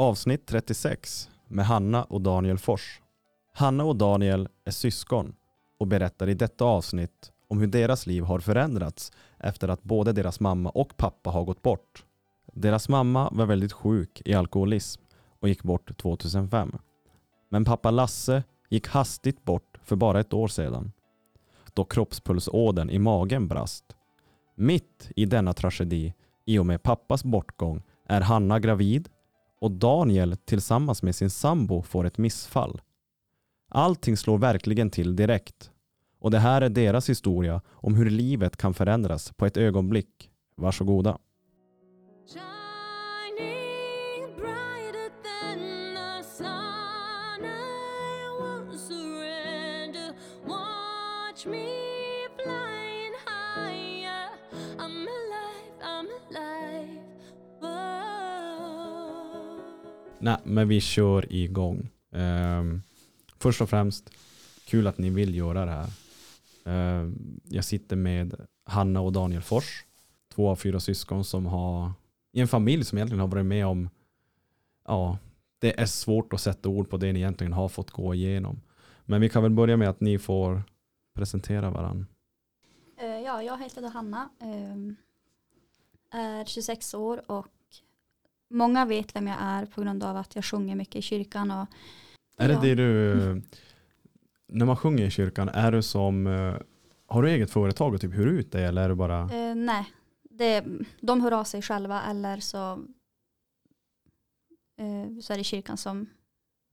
Avsnitt 36 med Hanna och Daniel Fors. Hanna och Daniel är syskon och berättar i detta avsnitt om hur deras liv har förändrats efter att både deras mamma och pappa har gått bort. Deras mamma var väldigt sjuk i alkoholism och gick bort 2005. Men pappa Lasse gick hastigt bort för bara ett år sedan då kroppspulsådern i magen brast. Mitt i denna tragedi i och med pappas bortgång är Hanna gravid och Daniel tillsammans med sin sambo får ett missfall. Allting slår verkligen till direkt. Och det här är deras historia om hur livet kan förändras på ett ögonblick. Varsågoda. Nej, men vi kör igång. Um, först och främst, kul att ni vill göra det här. Um, jag sitter med Hanna och Daniel Fors, två av fyra syskon som har, i en familj som egentligen har varit med om, ja, det är svårt att sätta ord på det ni egentligen har fått gå igenom. Men vi kan väl börja med att ni får presentera varandra. Eh, ja, jag heter Hanna, ehm, är 26 år och många vet vem jag är på grund av att jag sjunger mycket i kyrkan. Och, Är det Ja. det du, när man sjunger i kyrkan, är du som, eh, har du eget företag och typ hyr ut det eller är du bara, eh, nej, det, de hör av sig själva eller så, eh, så är det kyrkan som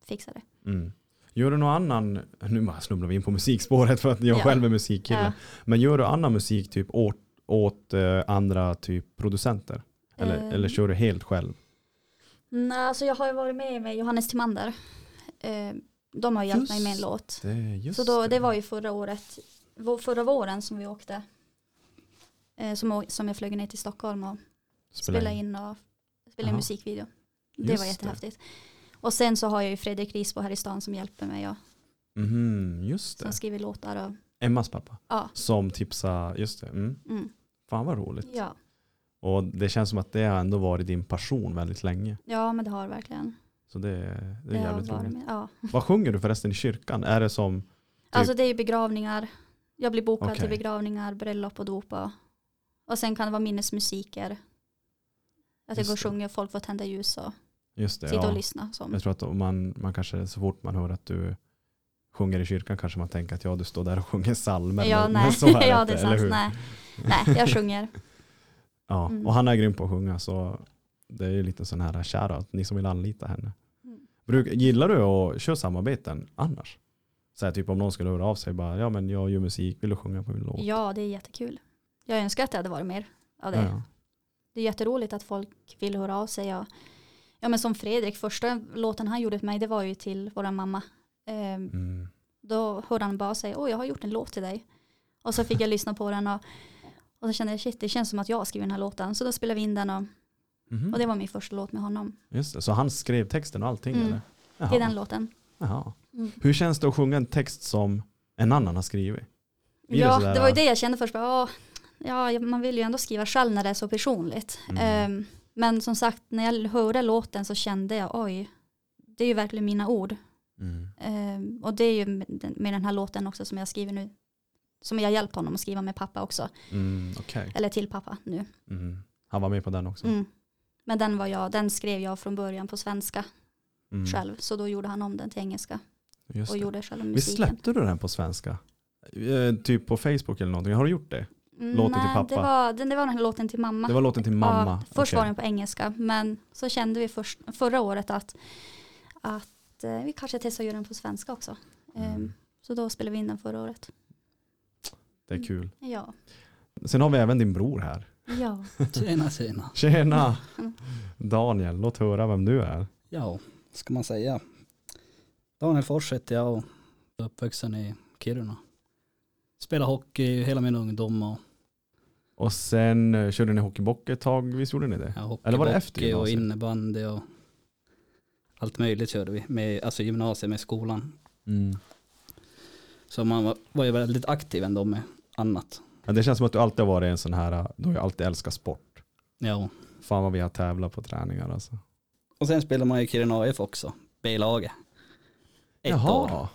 fixar det. Mm. Gör du någon annan, nu snubblar vi in på musikspåret för att jag Ja. själv är musikkille. Ja. Men gör du annan musik typ åt, åt eh, andra typ producenter? Eller, Eh. eller kör du helt själv? Nej, alltså jag har ju varit med med Johannes Timander. Eh, de har hjälpt mig med en Just låt. Det, just Så då, det var ju förra året, förra våren som vi åkte. Eh, som, som jag flög ner till Stockholm och Spela spela in och spela in Aha. musikvideo. Det Just var det. jättehäftigt. Och sen så har jag ju Fredrik Risbo här i stan som hjälper mig och Mhm, just som det. skriver låtar och Emmas pappa. ja. Som tipsar, just det. Mm. Mm, Fan vad roligt. ja. Och det känns som att det har ändå varit din passion väldigt länge. ja, men det har verkligen. Så det, det är har jävligt roligt. med. Ja. Vad sjunger du förresten i kyrkan? Är det som, Alltså det är ju begravningar. Jag blir bokad Okej. till begravningar, bröllop och dop och, och sen kan det vara minnesmusiker. Att jag går och det. sjunger, folk får tända ljus och just det, sitta ja. och lyssna. Som. Jag tror att man, man kanske så fort man hör att du sjunger i kyrkan kanske man tänker att ja du står där och sjunger psalmer. Ja, nej. det ja, det är sant. Nej. nej, jag sjunger. Ja, Mm. och han är grym på att sjunga så det är ju lite sån här shoutout, ni som vill anlita henne. Mm. Bruk, gillar du att köra samarbeten annars? Så här, typ om någon skulle höra av sig bara, ja men jag gör musik, vill du sjunga på min låt? Ja, det är jättekul. Jag önskar att det hade varit mer av det. Ja. Det är jätteroligt att folk vill höra av sig. Och, ja, men som Fredrik, första låten han gjorde till mig, det var ju till vår mamma. Ehm, Mm. Då hörde han bara säga, åh jag har gjort en låt till dig. Och så fick jag lyssna på den och, och så kände jag, shit det känns som att jag har skrivit den här låten. Så då spelade vi in den och, Mhm. och det var min första låt med honom. Just det, så han skrev texten och allting Mm. eller? Jaha. Till den låten. Jaha. Mm. Hur känns det att sjunga en text som en annan har skrivit? Blir det Ja, sådär- det var ju det jag kände först. Bara, ja, man vill ju ändå skriva själv när det är så personligt. Mm. Ehm, men som sagt, när jag hörde låten så kände jag, oj, det är ju verkligen mina ord. Mm. Ehm, och det är ju med den här låten också som jag skriver nu. Som jag hjälpt honom att skriva med pappa också. Mm, Okej. Eller till pappa nu. Mm. Han var med på den också? Mm. Men den, var jag, den skrev jag från början på svenska Mm. själv. Så då gjorde han om den till engelska. Just Och det. gjorde själva Visst musiken. släppte du den på svenska? Eh, typ på Facebook eller någonting, har du gjort det? Mm, låten till nej, pappa? Det var, den, det var den låten till mamma. Det var låten till mamma? Ja, först Okej. var den på engelska. Men så kände vi först, förra året att, att eh, vi kanske testar att göra den på svenska också. Ehm, så då spelade vi in den förra året. Det är kul. Ja. Sen har vi även din bror här. Ja. Tjena tjena. Tjena! Daniel, låt höra vem du är. Ja, ska man säga. Daniel Fors heter jag och är uppvuxen i Kiruna. Spelar hockey hela min ungdom och Och sen eh, körde ni hockeybock ett tag, visst gjorde ni det? ja, hockey, Eller var det efter hockey och gymnasiet? innebandy och allt möjligt körde vi. Med, alltså gymnasiet med skolan. Mm. Så man var, ju väldigt aktiv ändå med annat. Ja, det känns som att du alltid har varit en sån här, du har ju alltid älskat sport. Ja, Fan vad vi har tävlat på träningar alltså. och sen spelade man i Kiruna AIF också, B-laget. Ett år. Jaha,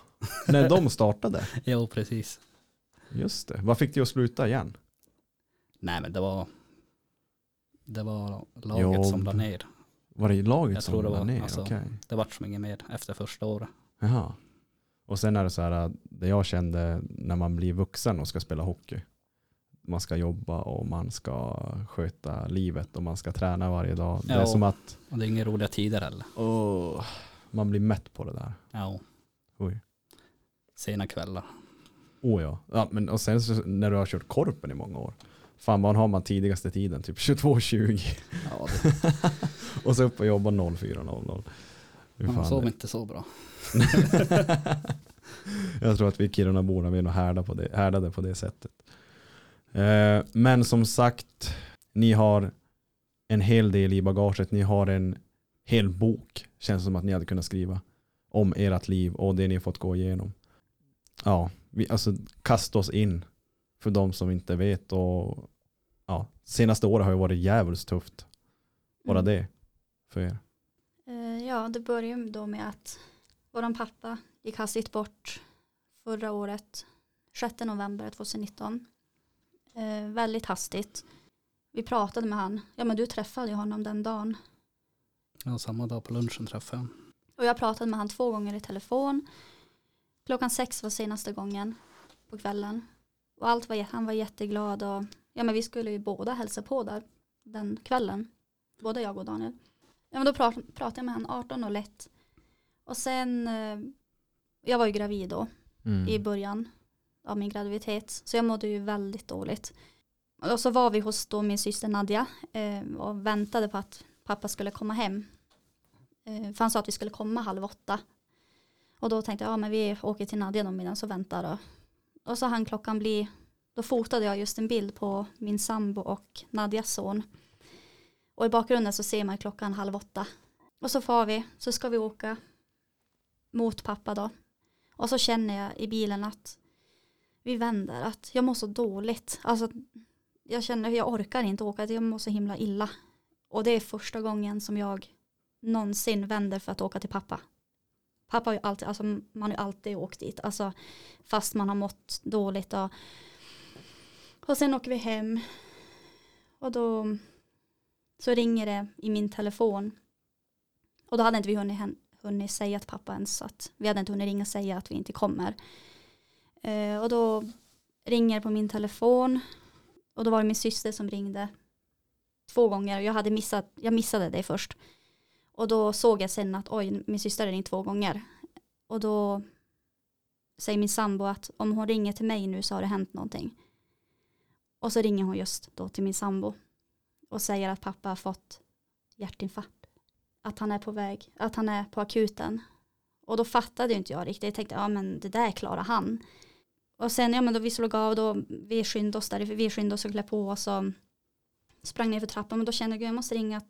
när de startade. Jo, precis. Just det. Vad fick dig att sluta igen? Nej men det var det var laget Jobb. som la ner. Var det laget Jag som tror det var, ner? alltså- Okej. Det vart som inget mer efter första året. Jaha. Och sen är det så här, det jag kände när man blir vuxen och ska spela hockey. Man ska jobba och man ska sköta livet och man ska träna varje dag. Det är som att Och det är inga roliga tider heller. åh, man blir mätt på det där. Ja, Oj. sena kvällar. Oh ja. ja men, och sen så, när du har kört korpen i många år. Fan vad har man tidigaste tiden? Typ 22.20. Ja, det, och så upp och jobba 04.00. Man sov inte så bra. Jag tror att vi Kirunaborna vi är nog härda på det, härdade på det sättet. Eh, men som sagt, ni har en hel del i bagaget. Ni har en hel bok, känns som att ni hade kunnat skriva, om ert liv och det ni fått gå igenom. Ja, vi, alltså kasta oss in för de som inte vet. Och, ja, senaste året har ju varit jävligt tufft. Bara Mm. det för er. Ja, det började då med att våran pappa gick hastigt bort förra året, 6 november 2019. Eh, väldigt hastigt. Vi pratade med han, ja men du träffade ju honom den dagen. Ja, samma dag på lunchen träffade jag. Och jag pratade med han två gånger i telefon. Klockan sex var senaste gången på kvällen. Och allt var, han var jätteglad och ja men vi skulle ju båda hälsa på där den kvällen. Både jag och Daniel. Ja men då prat, pratade jag med han 18.01. Och sen, eh, jag var ju gravid då Mm. i början av min graviditet. Så jag mådde ju väldigt dåligt. Och så var vi hos då min syster Nadja eh, och väntade på att pappa skulle komma hem. Eh, för han sa att vi skulle komma halv åtta. Och då tänkte jag, ja men vi åker till Nadja då medan så väntar då. Och så hann klockan bli, då fotade jag just en bild på min sambo och Nadjas son. Och i bakgrunden så ser man klockan halv åtta. Och så far vi, så ska vi åka mot pappa då. Och så känner jag i bilen att vi vänder, att jag mår så dåligt. Alltså, jag känner, jag orkar inte åka, jag mår så himla illa. Och det är första gången som jag någonsin vänder för att åka till pappa. Pappa har ju alltid, alltså man har ju alltid åkt dit, alltså fast man har mått dåligt. Och, och sen åker vi hem och då så ringer det i min telefon. Och då hade inte vi hunnit, hunnit säga till pappa ens att vi hade inte hunnit ringa och säga att vi inte kommer. Eh, och då ringer det på min telefon och då var det min syster som ringde två gånger. Jag, hade missat, jag missade det först. Och då såg jag sen att oj, min syster har ringt två gånger. Och då säger min sambo att om hon ringer till mig nu så har det hänt någonting. Och så ringer hon just då till min sambo och säger att pappa har fått hjärtinfarkt. Att han är på väg, att han är på akuten. Och då fattade ju inte jag riktigt. Jag tänkte, ja men det där klarar han. Och sen, ja men då vi slog av då, vi skyndade oss där, vi skyndade oss och klä på oss och sprang ner för trappan. Men då kände jag, jag måste ringa.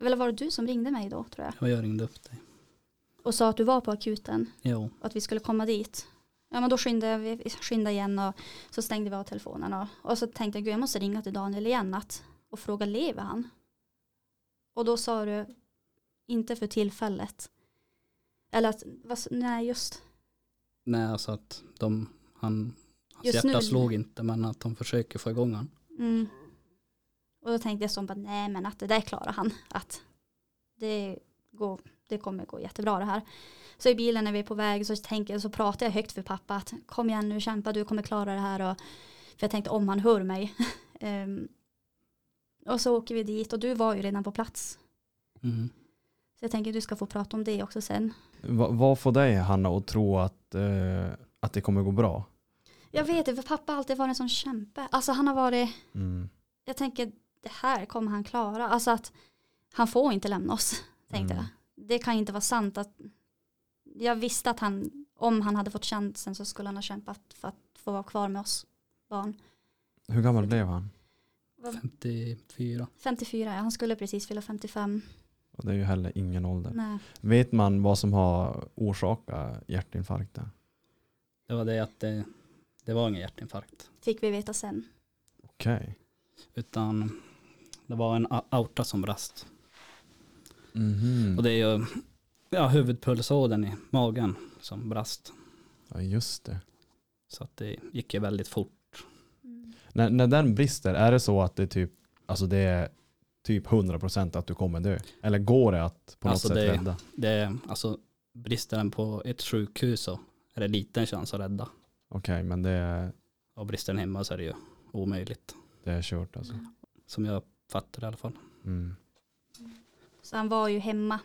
Eller var det du som ringde mig då tror jag? Och jag ringde upp dig. Och sa att du var på akuten Jo, och att vi skulle komma dit. Ja men då skyndade vi skyndade igen och så stängde vi av telefonen och, och så tänkte jag gud jag måste ringa till Daniel igen att, och fråga lever han? Och då sa du inte för tillfället. Eller att, vad, nej just, nej alltså att de, han, hans Just hjärta nu- slog inte men att de försöker få igång han. mm. Och då tänkte jag som bara nej men att det där klarar han. Att det, går, det kommer gå jättebra det här. Så i bilen när vi är på väg så, tänker, så pratar jag högt för pappa att kom igen nu kämpa du kommer klara det här. Och, för jag tänkte om han hör mig. Ehm, och så åker vi dit och du var ju redan på plats. Mm. Så jag tänker du ska få prata om det också sen. Va, vad får dig Hanna att tro att, eh, att det kommer gå bra? Jag vet det för pappa har alltid varit en sån kämpe. Alltså han har varit, Mm. jag tänker det här kommer han klara. Alltså att han får inte lämna oss, tänkte Mm. jag. Det kan inte vara sant att jag visste att han, om han hade fått chansen så skulle han ha kämpat för att få vara kvar med oss barn. Hur gammal blev han? 54. 54, ja, han skulle precis fylla 55. Och Det är ju heller ingen ålder. Nej. Vet man vad som har orsakat hjärtinfarkten? Det var det att det, det var ingen hjärtinfarkt. Fick vi veta sen. Okej. Utan det var en aorta som brast. Mhm. Och det är ju ja, huvudpulsådern i magen som brast. Ja, just det. Så att det gick ju väldigt fort. När, när den brister, är det så att det är typ, alltså det är typ 100% att du kommer dö? Eller går det att på något Alltså sätt det- rädda? Det är, alltså brister den på ett sjukhus så är det liten chans att rädda. Okej, men det är, Och brister den hemma så är det ju omöjligt. det är kört alltså. Som jag fattar det i alla fall. Mm. Så han var ju hemma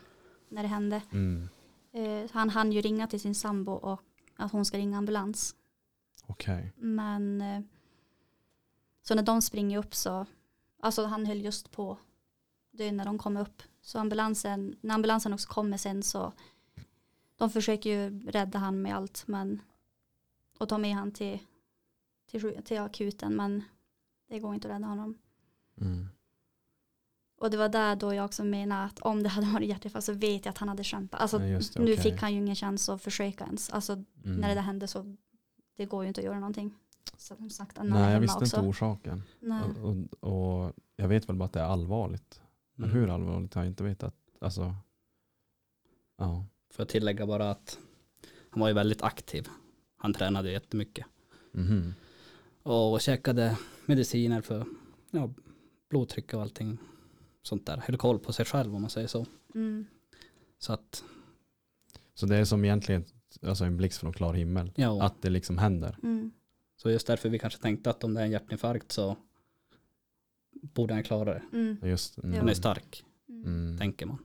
när det hände. Mm. Eh, han hann ju ringa till sin sambo och att hon ska ringa ambulans. Okej. Men eh, så när de springer upp så, alltså han höll just på dö när de kom upp. Så ambulansen, när ambulansen också kommer sen så, de försöker ju rädda han med allt men, och ta med han till, till, till akuten men det går inte att rädda honom. Mm. Och det var där då jag också menar att om det hade varit hjärtinfarkt så vet jag att han hade kämpat. Alltså Ja, det, nu fick han ju ingen chans att försöka ens. Alltså Mm. när det där hände så det går ju inte att göra någonting. Som sagt, är Nej, jag visste också. inte orsaken. Nej. Och, och, och jag vet väl bara att det är allvarligt. Men Mm. hur allvarligt har jag inte vetat. Alltså, ja. Får jag tillägga bara att han var ju väldigt aktiv. Han tränade ju jättemycket. Mhm. Och käkade mediciner för ja, blodtryck och allting sånt där. Höll koll på sig själv om man säger så. Mm. Så att, Så det är som egentligen alltså en blixt från klar himmel. ja. Att det liksom händer. Mm. Så just därför vi kanske tänkte att om det är en hjärtinfarkt så borde han klara det. Mm. Just, mm. Han är stark, Mm. Mm. tänker man.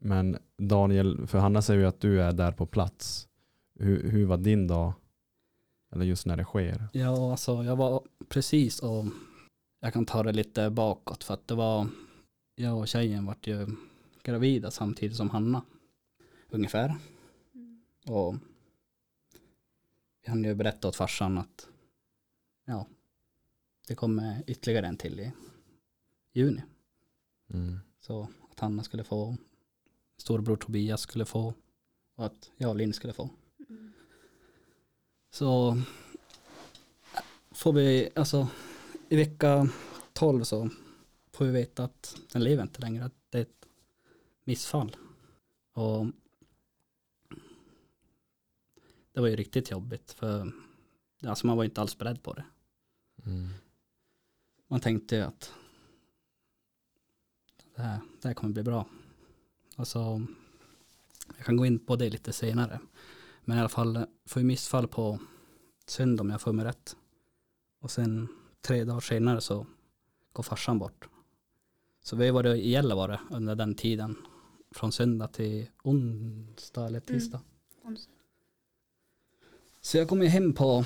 Men Daniel, för Hanna säger ju att du är där på plats. Hur, hur var din dag? Eller just när det sker? Ja, alltså jag var precis och jag kan ta det lite bakåt för att det var, jag och tjejen vart ju gravida samtidigt som Hanna. Ungefär. Mm. Och vi hann ju berätta åt farsan att ja, det kommer ytterligare en till i juni. Mm. Så att Hanna skulle få, storebror Tobias skulle få och att jag och Linn skulle få. Mm. Så får vi, alltså i vecka 12 så får vi veta att den lever inte längre, att det är ett missfall. Och det var ju riktigt jobbigt för alltså man var ju inte alls beredd på det. Mm. Man tänkte ju att det här, det här kommer bli bra. Alltså, jag kan gå in på det lite senare. Men i alla fall, får ju missfall på söndag om jag får mig rätt. Och sen tre dagar senare så går farsan bort. Så vi var i Gällivare under den tiden. Från söndag till onsdag eller tisdag. Så jag kom ju hem på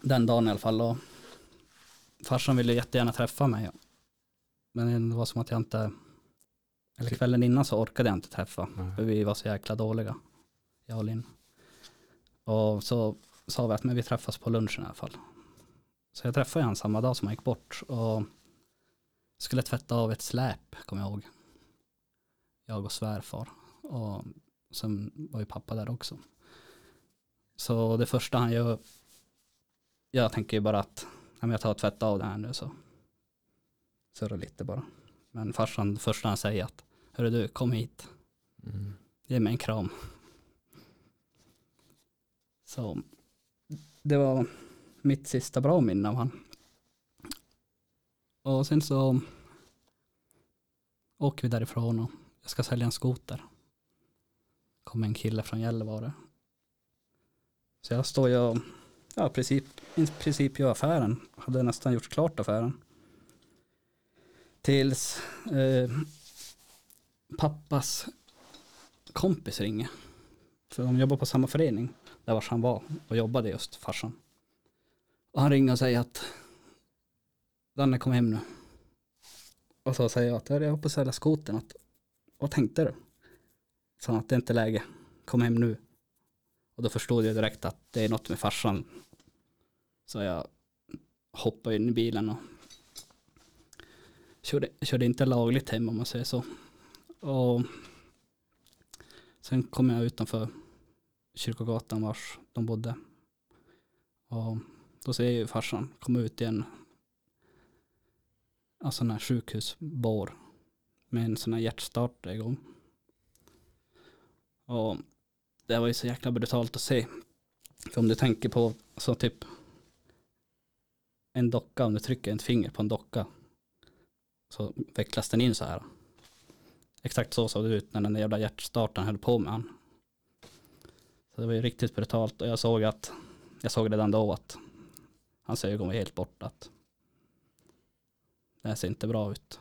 den dagen i alla fall och farsan ville jättegärna träffa mig. Men det var som att jag inte, eller kvällen innan så orkade jag inte träffa. Nej. För vi var så jäkla dåliga, jag och Linn. Och så sa vi att men vi träffas på lunchen i alla fall. Så jag träffade han samma dag som han gick bort och skulle tvätta av ett släp, kommer jag ihåg. Jag och svärfar. Och sen var ju pappa där också. Så det första han gör, jag tänker ju bara att men jag tar och tvättar av det här nu så surrar lite bara. Men farsan, första han säger att hörru du, kom hit. Mm. Ge mig en kram. Så det var mitt sista bra minne av han. Och sen så åker vi därifrån och jag ska sälja en skoter. Kommer en kille från Gällivare. Så jag står ju och, ja, princip, i princip gör affären. Hade nästan gjort klart affären. Tills eh, pappas kompis ringer. För de jobbar på samma förening där vars han var och jobbade just, farsan. Och han ringer och säger att Danne kom hem nu. Och så säger jag att jag hoppas på att sälja skotern. Att, vad tänkte du? Så han att det är inte läge. Kom hem nu. Och då förstod jag direkt att det är något med farsan. Så jag hoppade in i bilen och körde, körde inte lagligt hem om man säger så. Och sen kom jag utanför kyrkogatan vars de bodde. Och då ser jag ju farsan komma ut i en alltså en här sjukhusbår med en sån här hjärtstart igång. Och det var ju så jäkla brutalt att se. För om du tänker på så typ en docka, om du trycker ett finger på en docka så vecklas den in så här. Exakt så såg det ut när den där jävla hjärtstarten höll på med han. Så det var ju riktigt brutalt och jag såg att jag såg redan då att hans ögon var helt borta. Att det här ser inte bra ut.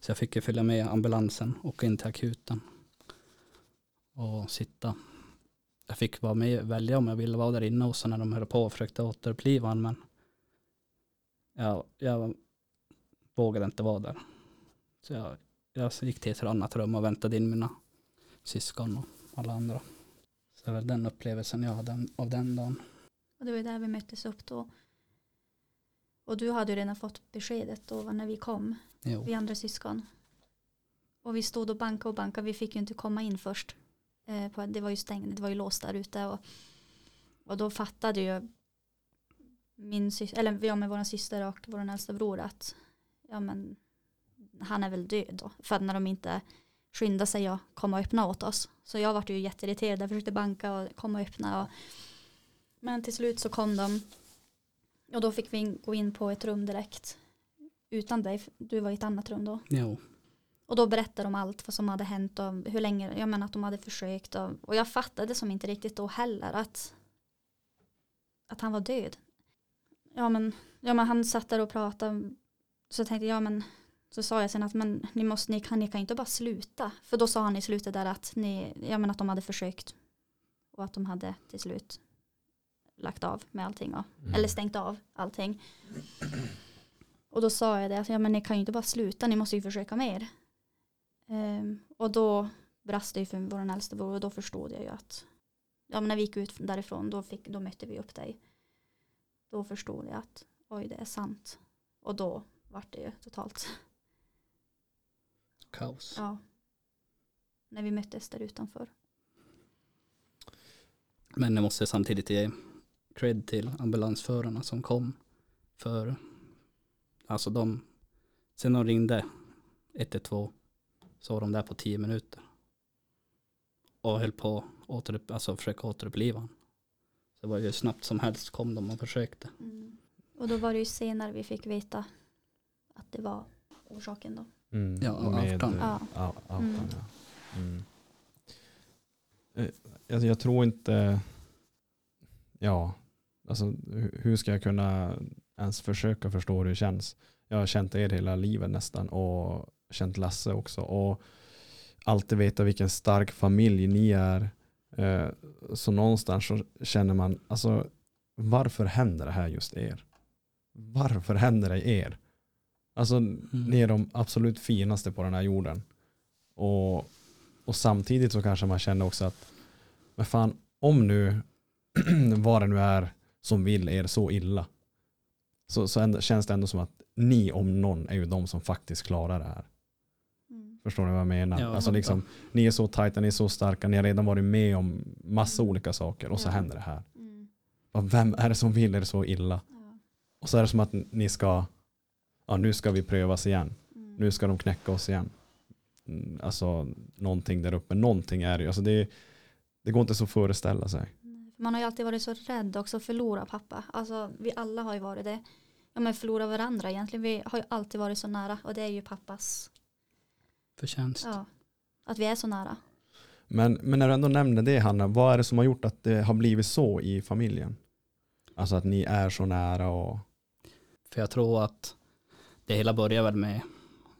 Så jag fick ju följa med ambulansen, och in till akuten och sitta. Jag fick vara med välja om jag ville vara där inne och så när de höll på och försökte återuppliva honom men jag, jag vågade inte vara där. Så jag, jag gick till ett annat rum och väntade in mina syskon och alla andra. Så det var den upplevelsen jag hade av den dagen. Och det var där vi möttes upp då. Och du hade ju redan fått beskedet då när vi kom, Jo. vi andra syskon. Och vi stod och bankade och bankade, vi fick ju inte komma in först. Eh, på, det var ju stängt, det var ju låst där ute. Och, och då fattade ju min syster, eller jag med vår syster och vår äldsta bror att ja men han är väl död då. För att när de inte skyndade sig att komma och öppna åt oss. Så jag vart ju jätteirriterad, jag försökte banka och komma och öppna. Och, men till slut så kom de. Och då fick vi gå in på ett rum direkt. Utan dig, du var i ett annat rum då. Jo. Och då berättade de allt vad som hade hänt och hur länge, jag menar att de hade försökt. Och, och jag fattade som inte riktigt då heller att, att han var död. Ja men, ja men han satt där och pratade. Så tänkte jag, ja men, så sa jag sen att men ni, måste, ni, kan, ni kan inte bara sluta. För då sa han i slutet där att, ni, ja men att de hade försökt. Och att de hade till slut lagt av med allting. Och, Mm. Eller stängt av allting. Och då sa jag det, att ja, men ni kan ju inte bara sluta, ni måste ju försöka mer. Ehm, och då brast det ju för vår äldste bror och då förstod jag ju att ja, men när vi gick ut därifrån då, fick, då mötte vi upp dig. Då förstod jag att oj det är sant. Och då vart det ju totalt, Kaos. ja. När vi möttes där utanför. Men jag måste samtidigt ge cred till ambulansförarna som kom. För alltså de, sen de ringde 112 så var de där på 10 minuter. Och höll på att återupp, alltså försöka återuppliva honom. Så det var ju snabbt som helst kom de och försökte. Och då var det ju senare vi fick veta att det var orsaken då. Mm. Ja, med, afton. eh, Ja. ja, afton, Mm. ja. Mm. Eh, Alltså jag tror inte, ja, alltså hu- hur ska jag kunna ens försöka förstå hur det känns? Jag har känt er hela livet nästan och känt Lasse också och alltid veta vilken stark familj ni är. Eh, Så någonstans så känner man, alltså varför händer det här just er? Varför händer det er? Alltså ni är de absolut finaste på den här jorden. Och, och samtidigt så kanske man känner också att men fan, om nu vad det nu är som vill er så illa så, så ändå, känns det ändå som att ni om någon är ju de som faktiskt klarar det här. Förstår ni vad jag menar? Ja, alltså liksom, ni är så tajta, ni är så starka, ni har redan varit med om massa Mm. olika saker och så Ja. händer det här. Mm. Och Vem är det som vill er så illa? Ja. Och så är det som att ni ska, ja nu ska vi prövas igen. Mm. nu ska de knäcka oss igen. Mm, Alltså någonting där uppe, någonting är det ju. Alltså det, det går inte så att föreställa sig. Man har ju alltid varit så rädd också att förlora pappa. Alltså vi alla har ju varit det. Ja men förlora varandra egentligen. Vi har ju alltid varit så nära och det är ju pappas. Förtjänst. Ja. Att vi är så nära. Men, men när du ändå nämner det Hanna, vad är det som har gjort att det har blivit så i familjen? Alltså att ni är så nära och För jag tror att det hela började väl med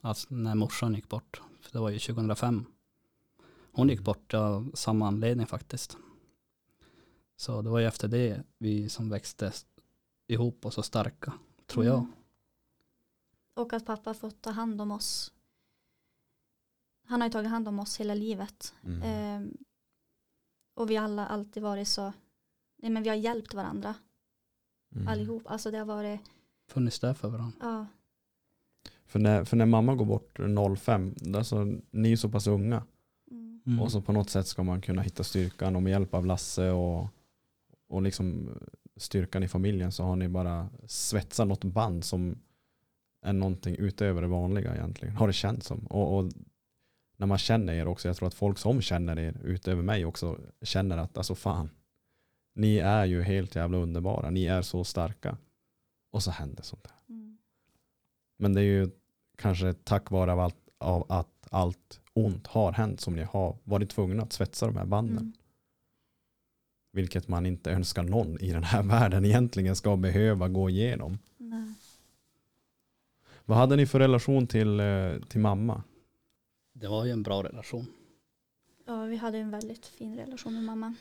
att när morsan gick bort. För det var ju 2005. Hon gick bort av samma anledning faktiskt. Så det var ju efter det vi som växte ihop och så starka, tror jag. Mm. Och att pappa fått ta hand om oss. Han har ju tagit hand om oss hela livet. mm. Ehm, och vi alla alltid varit så. Nej men vi har hjälpt varandra Mm. allihop. Alltså det har varit. Funnits där för varandra. Ja. För, när, för när mamma går bort 05, alltså ni är så pass unga Mm. Och så på något sätt ska man kunna hitta styrkan och med hjälp av Lasse och, och liksom styrkan i familjen så har ni bara svetsat något band som än någonting utöver det vanliga egentligen. Har det känts som. Och, och när man känner er också, jag tror att folk som känner er utöver mig också känner att alltså fan, ni är ju helt jävla underbara, ni är så starka. Och så händer sånt här. Mm. Men det är ju kanske tack vare av allt, av att allt ont har hänt som ni har varit tvungna att svetsa de här banden. Mm. Vilket man inte önskar någon i den här världen egentligen ska behöva gå igenom. Nej. Vad hade ni för relation till, eh, till mamma? Det var ju en bra relation. Ja, vi hade en väldigt fin relation med mamma.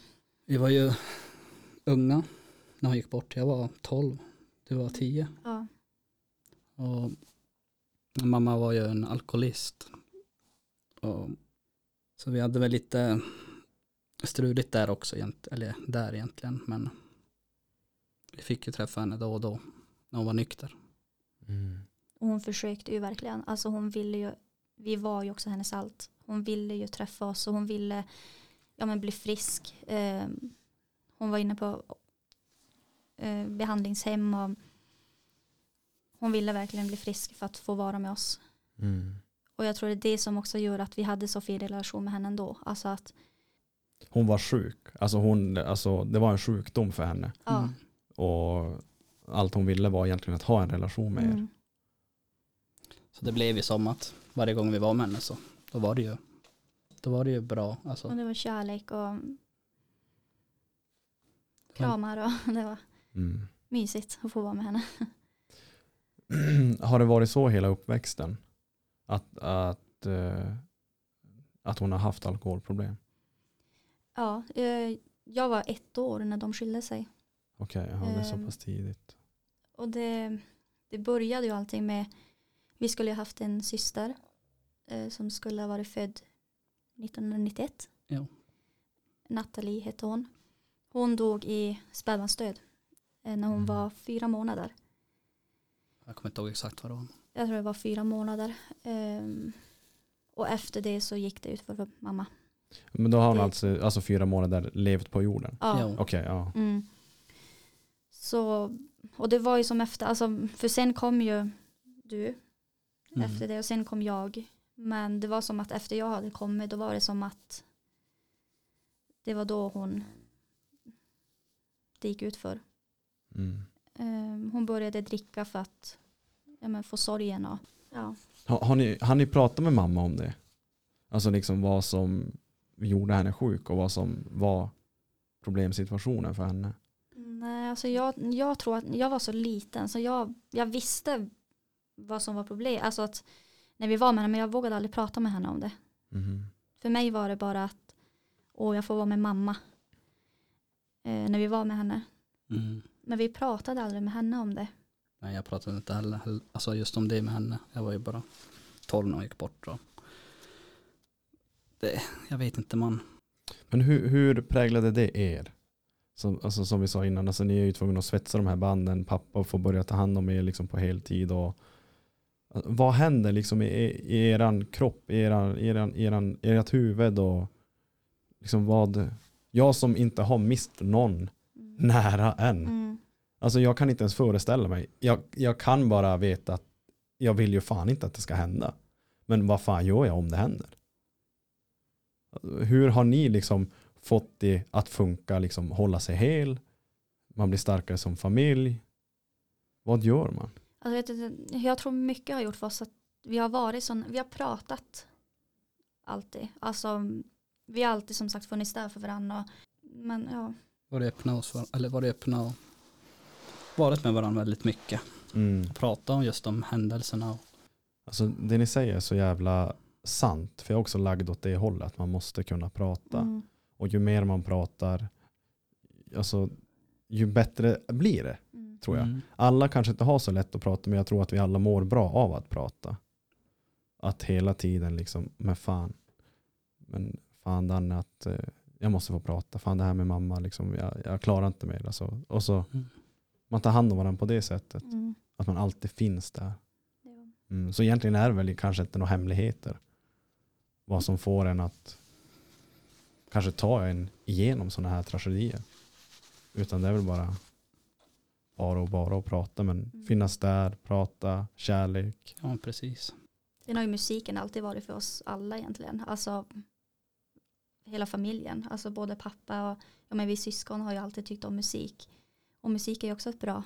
Vi var ju unga när hon gick bort. Jag var 12, du var 10. Ja. Och mamma var ju en alkoholist. Och, så vi hade väl lite struligt där också, eller där egentligen. Men vi fick ju träffa henne då och då när hon var nykter. Och hon försökte ju verkligen. Alltså hon ville ju, vi var ju också hennes allt. Hon ville ju träffa oss och hon ville ja, men bli frisk. Eh, hon var inne på eh, behandlingshem och hon ville verkligen bli frisk för att få vara med oss. Mm. Och jag tror det är det som också gör att vi hade så fin relation med henne ändå. Alltså att, Hon var sjuk. Alltså hon, alltså det var en sjukdom för henne. Mm. Och allt hon ville var egentligen att ha en relation med er. Mm. Så det blev ju som att varje gång vi var med henne så då var det ju, då var det ju bra. Alltså, Och det var kärlek och kramar och det var Mm. mysigt att få vara med henne. har det varit så hela uppväxten? Att, att, eh, att hon har haft alkoholproblem? Ja, eh, jag var ett år när de skilde sig. Okej, ja, det är så Ehm. pass tidigt. Och det, det började ju allting med, vi skulle ju haft en syster eh, som skulle ha varit född 1991. Ja. Nathalie hette hon. Hon dog i spädbarnsdöd eh, när hon Mm. var fyra månader. jag kommer inte ihåg exakt vad det var. Jag tror det var fyra månader. Ehm, och efter det så gick det ut för mamma. Men då har hon det- alltså, alltså fyra månader levt på jorden? Ja. Ja. Okej, ja. Mm. Så, och det var ju som efter, alltså, för sen kom ju du Mm. efter det och sen kom jag. Men det var som att efter jag hade kommit då var det som att det var då hon det gick ut för. Mm. Ehm, hon började dricka för att ja, men, få sorgen och ja. Har, har, ni, har ni pratat med mamma om det? Alltså liksom vad som gjorde henne sjuk och vad som var problemsituationen för henne? Nej, alltså jag, jag tror att jag var så liten så jag, jag visste vad som var problem. Alltså att när vi var med henne, men jag vågade aldrig prata med henne om det. Mhm. För mig var det bara att åh, jag får vara med mamma. Eh, när vi var med henne. Mm. Men vi pratade aldrig med henne om det. Nej, jag pratade inte heller, alltså just om det med henne. Jag var ju bara 12 när hon gick bort. Och det, jag vet inte man. Men hur, hur präglade det er? Som, alltså, som vi sa innan, alltså, ni är ju tvungna att svetsa de här banden. Pappa får börja ta hand om er liksom, på heltid. Och, vad händer liksom, i, i eran kropp, i eran, eran, eran, ert huvud? Och, liksom, vad, jag som inte har mist någon nära än. Mm. Alltså jag kan inte ens föreställa mig. Jag, jag kan bara veta att jag vill ju fan inte att det ska hända. Men vad fan gör jag om det händer? Hur har ni liksom fått det att funka, liksom hålla sig hel? Man blir starkare som familj. Vad gör man? Alltså, vet du, jag tror mycket har gjort för oss att vi har varit sån, vi har pratat alltid. Alltså vi har alltid som sagt funnits där för varandra. Och, men ja, Var det öppna oss, eller var det öppna och varit med varandra väldigt mycket. Mm. Prata om just de händelserna. Och, Alltså det ni säger är så jävla sant. För jag är också lagd åt det hållet. Att man måste kunna prata. mm, Och ju mer man pratar, alltså, ju bättre blir det. Tror jag. Mm. Alla kanske inte har så lätt att prata men jag tror att vi alla mår bra av att prata. Att hela tiden liksom, men fan, men fan Danne att eh, jag måste få prata. Fan det här med mamma, liksom, jag, jag klarar inte mer. Alltså. Och så Mm. man tar hand om varandra på det sättet. mm, Att man alltid finns där. Mm. Så egentligen är det väl kanske inte några hemligheter. Vad som får en att kanske ta en igenom sådana här tragedier. Utan det är väl bara bara och bara och prata men Mm. finnas där, prata, kärlek. Ja, precis. Sen har ju musiken alltid varit för oss alla egentligen. Alltså hela familjen. Alltså både pappa och ja, men vi syskon har ju alltid tyckt om musik. Och musik är ju också ett bra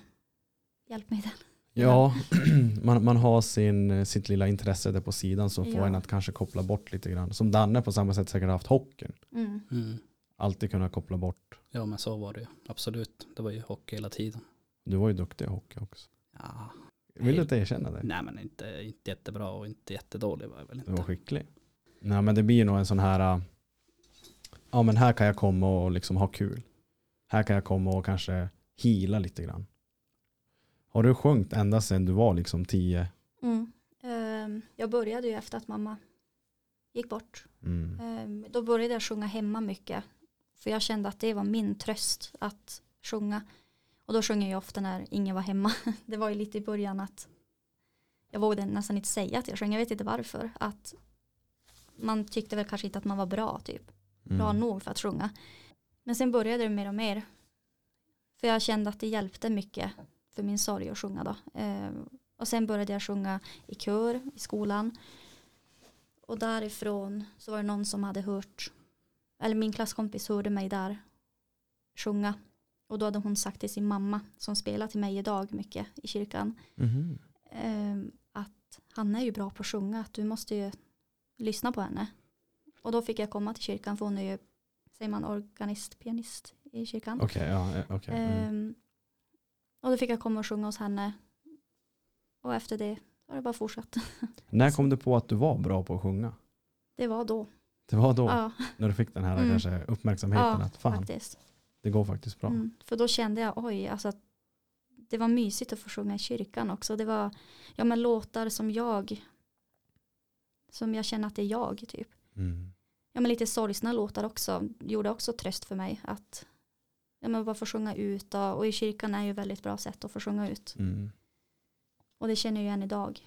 hjälpmedel. Ja, man, man har sin, sitt lilla intresse där på sidan som får Ja. en att kanske koppla bort lite grann. Som Danne på samma sätt säkert haft hockeyn. Mm. Mm. Alltid kunna koppla bort. Ja, men så var det ju. Absolut. Det var ju hockey hela tiden. Du var ju duktig i hockey också. Ja, Vill du inte erkänna det? nej men inte, inte jättebra och inte jättedålig var jag väl Du var inte. skicklig. Nej men det blir nog en sån här, äh, ja men här kan jag komma och liksom ha kul. Här kan jag komma och kanske hila lite grann. Har du sjungit ända sedan du var liksom tio? Mm. Ehm, jag började ju efter att mamma gick bort. Mm. Ehm, då började jag sjunga hemma mycket. För jag kände att det var min tröst att sjunga. Och då sjöng jag ju ofta när ingen var hemma. Det var ju lite i början att jag vågade nästan inte säga att jag sjöng. Jag vet inte varför. Att man tyckte väl kanske inte att man var bra typ. Bra Mm. nog för att sjunga. Men sen började det mer och mer. För jag kände att det hjälpte mycket för min sorg att sjunga då. Ehm, och sen började jag sjunga i kör i skolan. Och därifrån så var det någon som hade hört, eller min klasskompis hörde mig där sjunga. Och då hade hon sagt till sin mamma som spelar till mig idag mycket i kyrkan. Mhm. ehm, att han är ju bra på att sjunga, att du måste ju lyssna på henne. Och då fick jag komma till kyrkan för hon är ju, säger man organist, pianist i kyrkan. Okej, ja, eh, okej. Mm. Ehm, och då fick jag komma och sjunga hos henne. Och efter det har det bara fortsatt. När kom du på att du var bra på att sjunga? Det var då. Det var då, Ja, när du fick den här Mm. kanske uppmärksamheten Ja, att fan, faktiskt. Det går faktiskt bra. Mm, för då kände jag, oj, alltså att det var mysigt att få sjunga i kyrkan också. Det var, ja men låtar som jag, som jag känner att det är jag typ. Mm. Ja men lite sorgsna låtar också, gjorde också tröst för mig att ja men bara få sjunga ut och, och i kyrkan är ju ett väldigt bra sätt att få sjunga ut. Mm. Och det känner jag än idag.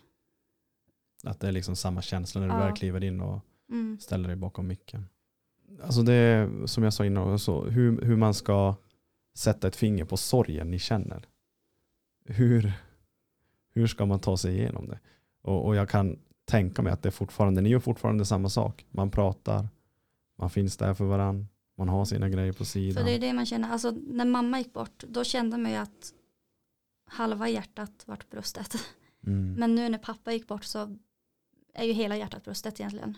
Att det är liksom samma känsla när du Ja. väl kliver in och Mm. ställer dig bakom micken. Alltså det är som jag sa innan, så hur, hur man ska sätta ett finger på sorgen ni känner. Hur, hur ska man ta sig igenom det? Och, och jag kan tänka mig att det fortfarande, ni gör fortfarande samma sak. Man pratar, man finns där för varandra, man har sina grejer på För sidan. det är det man känner, alltså när mamma gick bort då kände man ju att halva hjärtat vart bröstet. Mm, Men nu när pappa gick bort så är ju hela hjärtat bröstet egentligen.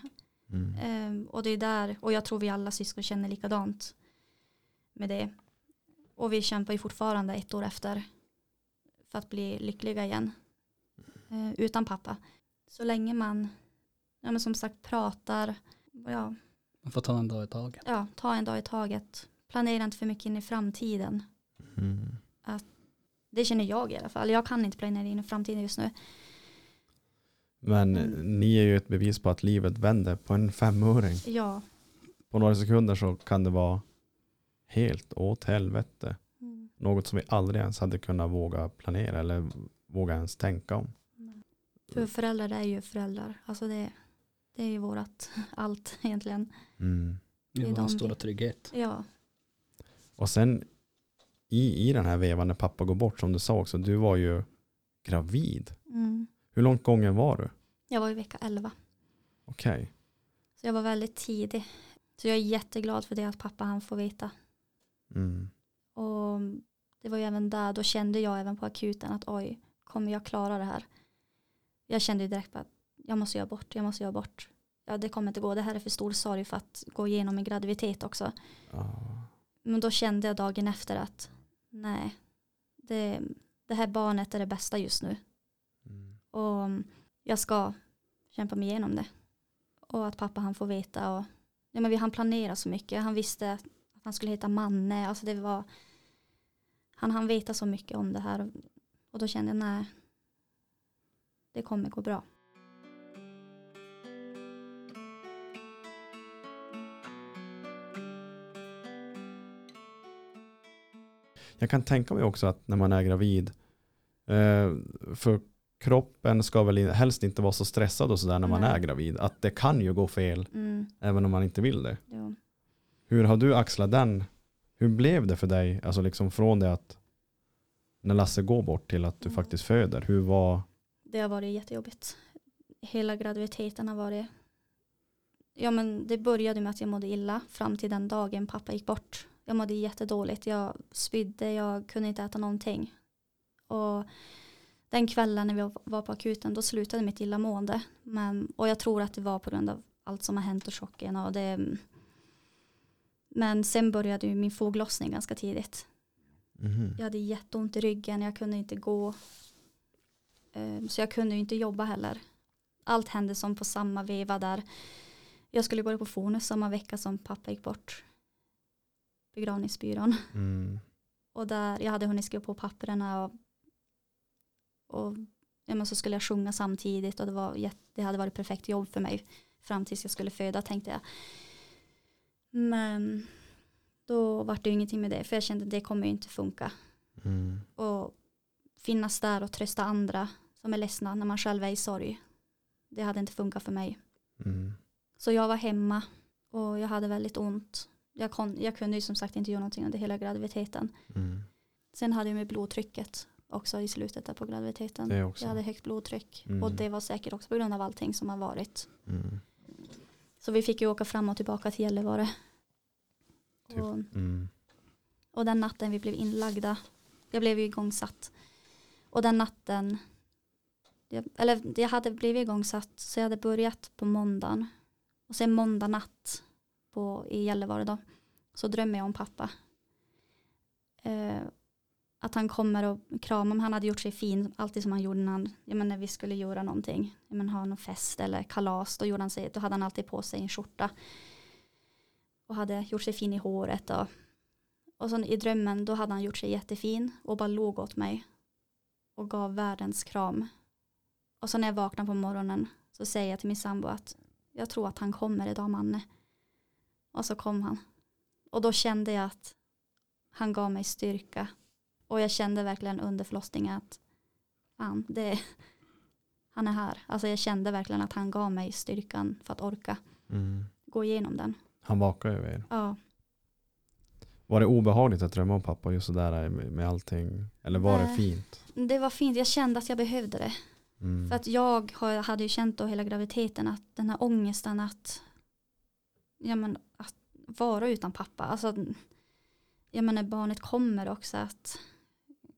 Mm, Ehm, och det är där, och jag tror vi alla syskon känner likadant med det. Och vi kämpar ju fortfarande ett år efter för att bli lyckliga igen. Eh, utan pappa. Så länge man, ja men som sagt pratar, ja, Man får ta en dag i taget. ja, ta en dag i taget. Planera inte för mycket in i framtiden. mm. Det känner jag i alla fall. Jag kan inte planera in i framtiden just nu. Men Mm. ni är ju ett bevis på att livet vänder på en femöring. Ja. På några sekunder så kan det vara helt åt helvete. Mm. Något som vi aldrig ens hade kunnat våga planera eller våga ens tänka om. För föräldrar är ju föräldrar. Alltså det, det är ju vårat allt egentligen. Mm. Det är de stora trygghet. Ja. Och sen i, i den här vevan när pappa går bort som du sa också, du var ju gravid. Mm. Hur långt gången var du? Jag var i vecka 11. Okej. Så jag var väldigt tidig. Så jag är jätteglad för det att pappa han får veta. Mm. Och det var ju även där, då kände jag även på akuten att oj, kommer jag klara det här? Jag kände ju direkt att jag måste göra bort, jag måste göra bort. Ja, det kommer inte gå, det här är för stor sorg för att gå igenom en graviditet också. Ja. Men då kände jag dagen efter att nej, det, det här barnet är det bästa just nu. Och jag ska kämpa mig igenom det. Och att pappa han får veta. Och, ja, men vi han planera så mycket. Han visste att han skulle heta Manne. Alltså det var, han han veta så mycket om det här. Och då kände jag nej, det kommer gå bra. Jag kan tänka mig också att när man är gravid, eh, för kroppen ska väl helst inte vara så stressad och sådär när man Nej. är gravid. Att det kan ju gå fel Mm, även om man inte vill det. jo. Hur har du axlat den? Hur blev det för dig? Alltså liksom från det att när Lasse går bort till att du Mm. faktiskt föder? Hur var, Det har varit jättejobbigt. Hela graviditeten har varit, ja men det började med att jag mådde illa fram till den dagen pappa gick bort. Jag mådde jättedåligt, jag spydde, jag kunde inte äta någonting. Och den kvällen när vi var på akuten då slutade mitt illamående. Men, och jag tror att det var på grund av allt som har hänt och chocken. Och det, men sen började ju min foglossning ganska tidigt. Mhm. Jag hade jätteont i ryggen, jag kunde inte gå. Eh, Så jag kunde ju inte jobba heller. Allt hände som på samma veva där. Jag skulle börja på Fonus samma vecka som pappa gick bort. Begravningsbyrån. Mm. Och där, jag hade hunnit skriva på papperna och, och ja, men så skulle jag sjunga samtidigt och det, var, det hade varit perfekt jobb för mig fram tills jag skulle föda tänkte jag. Men då var det ju ingenting med det för jag kände att det kommer ju inte funka. Mm. Och finnas där och trösta andra som är ledsna när man själv är i sorg. Det hade inte funkat för mig. Mm. Så jag var hemma och jag hade väldigt ont. Jag, kon, jag kunde ju som sagt inte göra någonting under hela graviditeten. Mm. Sen hade jag med blodtrycket också i slutet där på graviditeten. Jag hade högt blodtryck Mm. och det var säkert också på grund av allting som har varit. Mm. Så vi fick ju åka fram och tillbaka till Gällivare. Typ. Och, Mm. och den natten vi blev inlagda, jag blev ju igångsatt. Och den natten, jag, eller jag hade blivit igångsatt så jag hade börjat på måndagen. Och sen måndag natt på, i Gällivare då, så drömmer jag om pappa. Eh, att han kommer och kramar mig. Han hade gjort sig fin, alltid som han gjorde när, han, men, när vi skulle göra någonting. Jag menar, ha någon fest eller kalas, då, gjorde han sig, då hade han alltid på sig en skjorta. Och hade gjort sig fin i håret. Och, och så i drömmen, då hade han gjort sig jättefin och bara låg åt mig. Och gav världens kram. Och så när jag vaknar på morgonen så säger jag till min sambo att jag tror att han kommer idag, Manne. Och så kom han. Och då kände jag att han gav mig styrka. Och jag kände verkligen under förlossningen att fan, det, han är här. Alltså jag kände verkligen att han gav mig styrkan för att orka Mm. gå igenom den. Han vakade över er. Ja, Var det obehagligt att drömma om pappa just sådär med, med allting? Eller var det fint? det var fint. Jag kände att jag behövde det. Mm. För att jag hade ju känt då hela graviditeten att den här ångesten att, ja men, att vara utan pappa. Alltså, jag menar barnet kommer också att,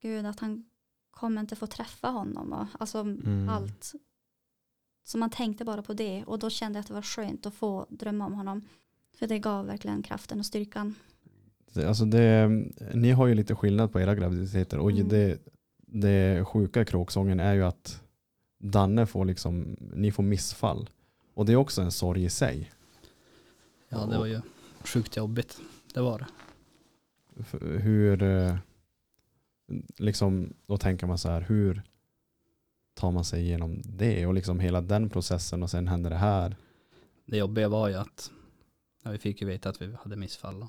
gud att han kommer inte få träffa honom. Och, alltså Mm. allt. Så man tänkte bara på det och då kände jag att det var skönt att få drömma om honom. För det gav verkligen kraften och styrkan. Alltså det, ni har ju lite skillnad på era graviditeter och Mm. det, det sjuka i kråksången är ju att Danne får liksom, ni får missfall. Och det är också en sorg i sig. Ja, det var ju sjukt jobbigt. Det var det. Hur, eh, liksom, då tänker man så här, hur tar man sig igenom det och liksom hela den processen och sen händer det här. Det jobbiga var ju att ja, vi fick ju veta att vi hade missfall.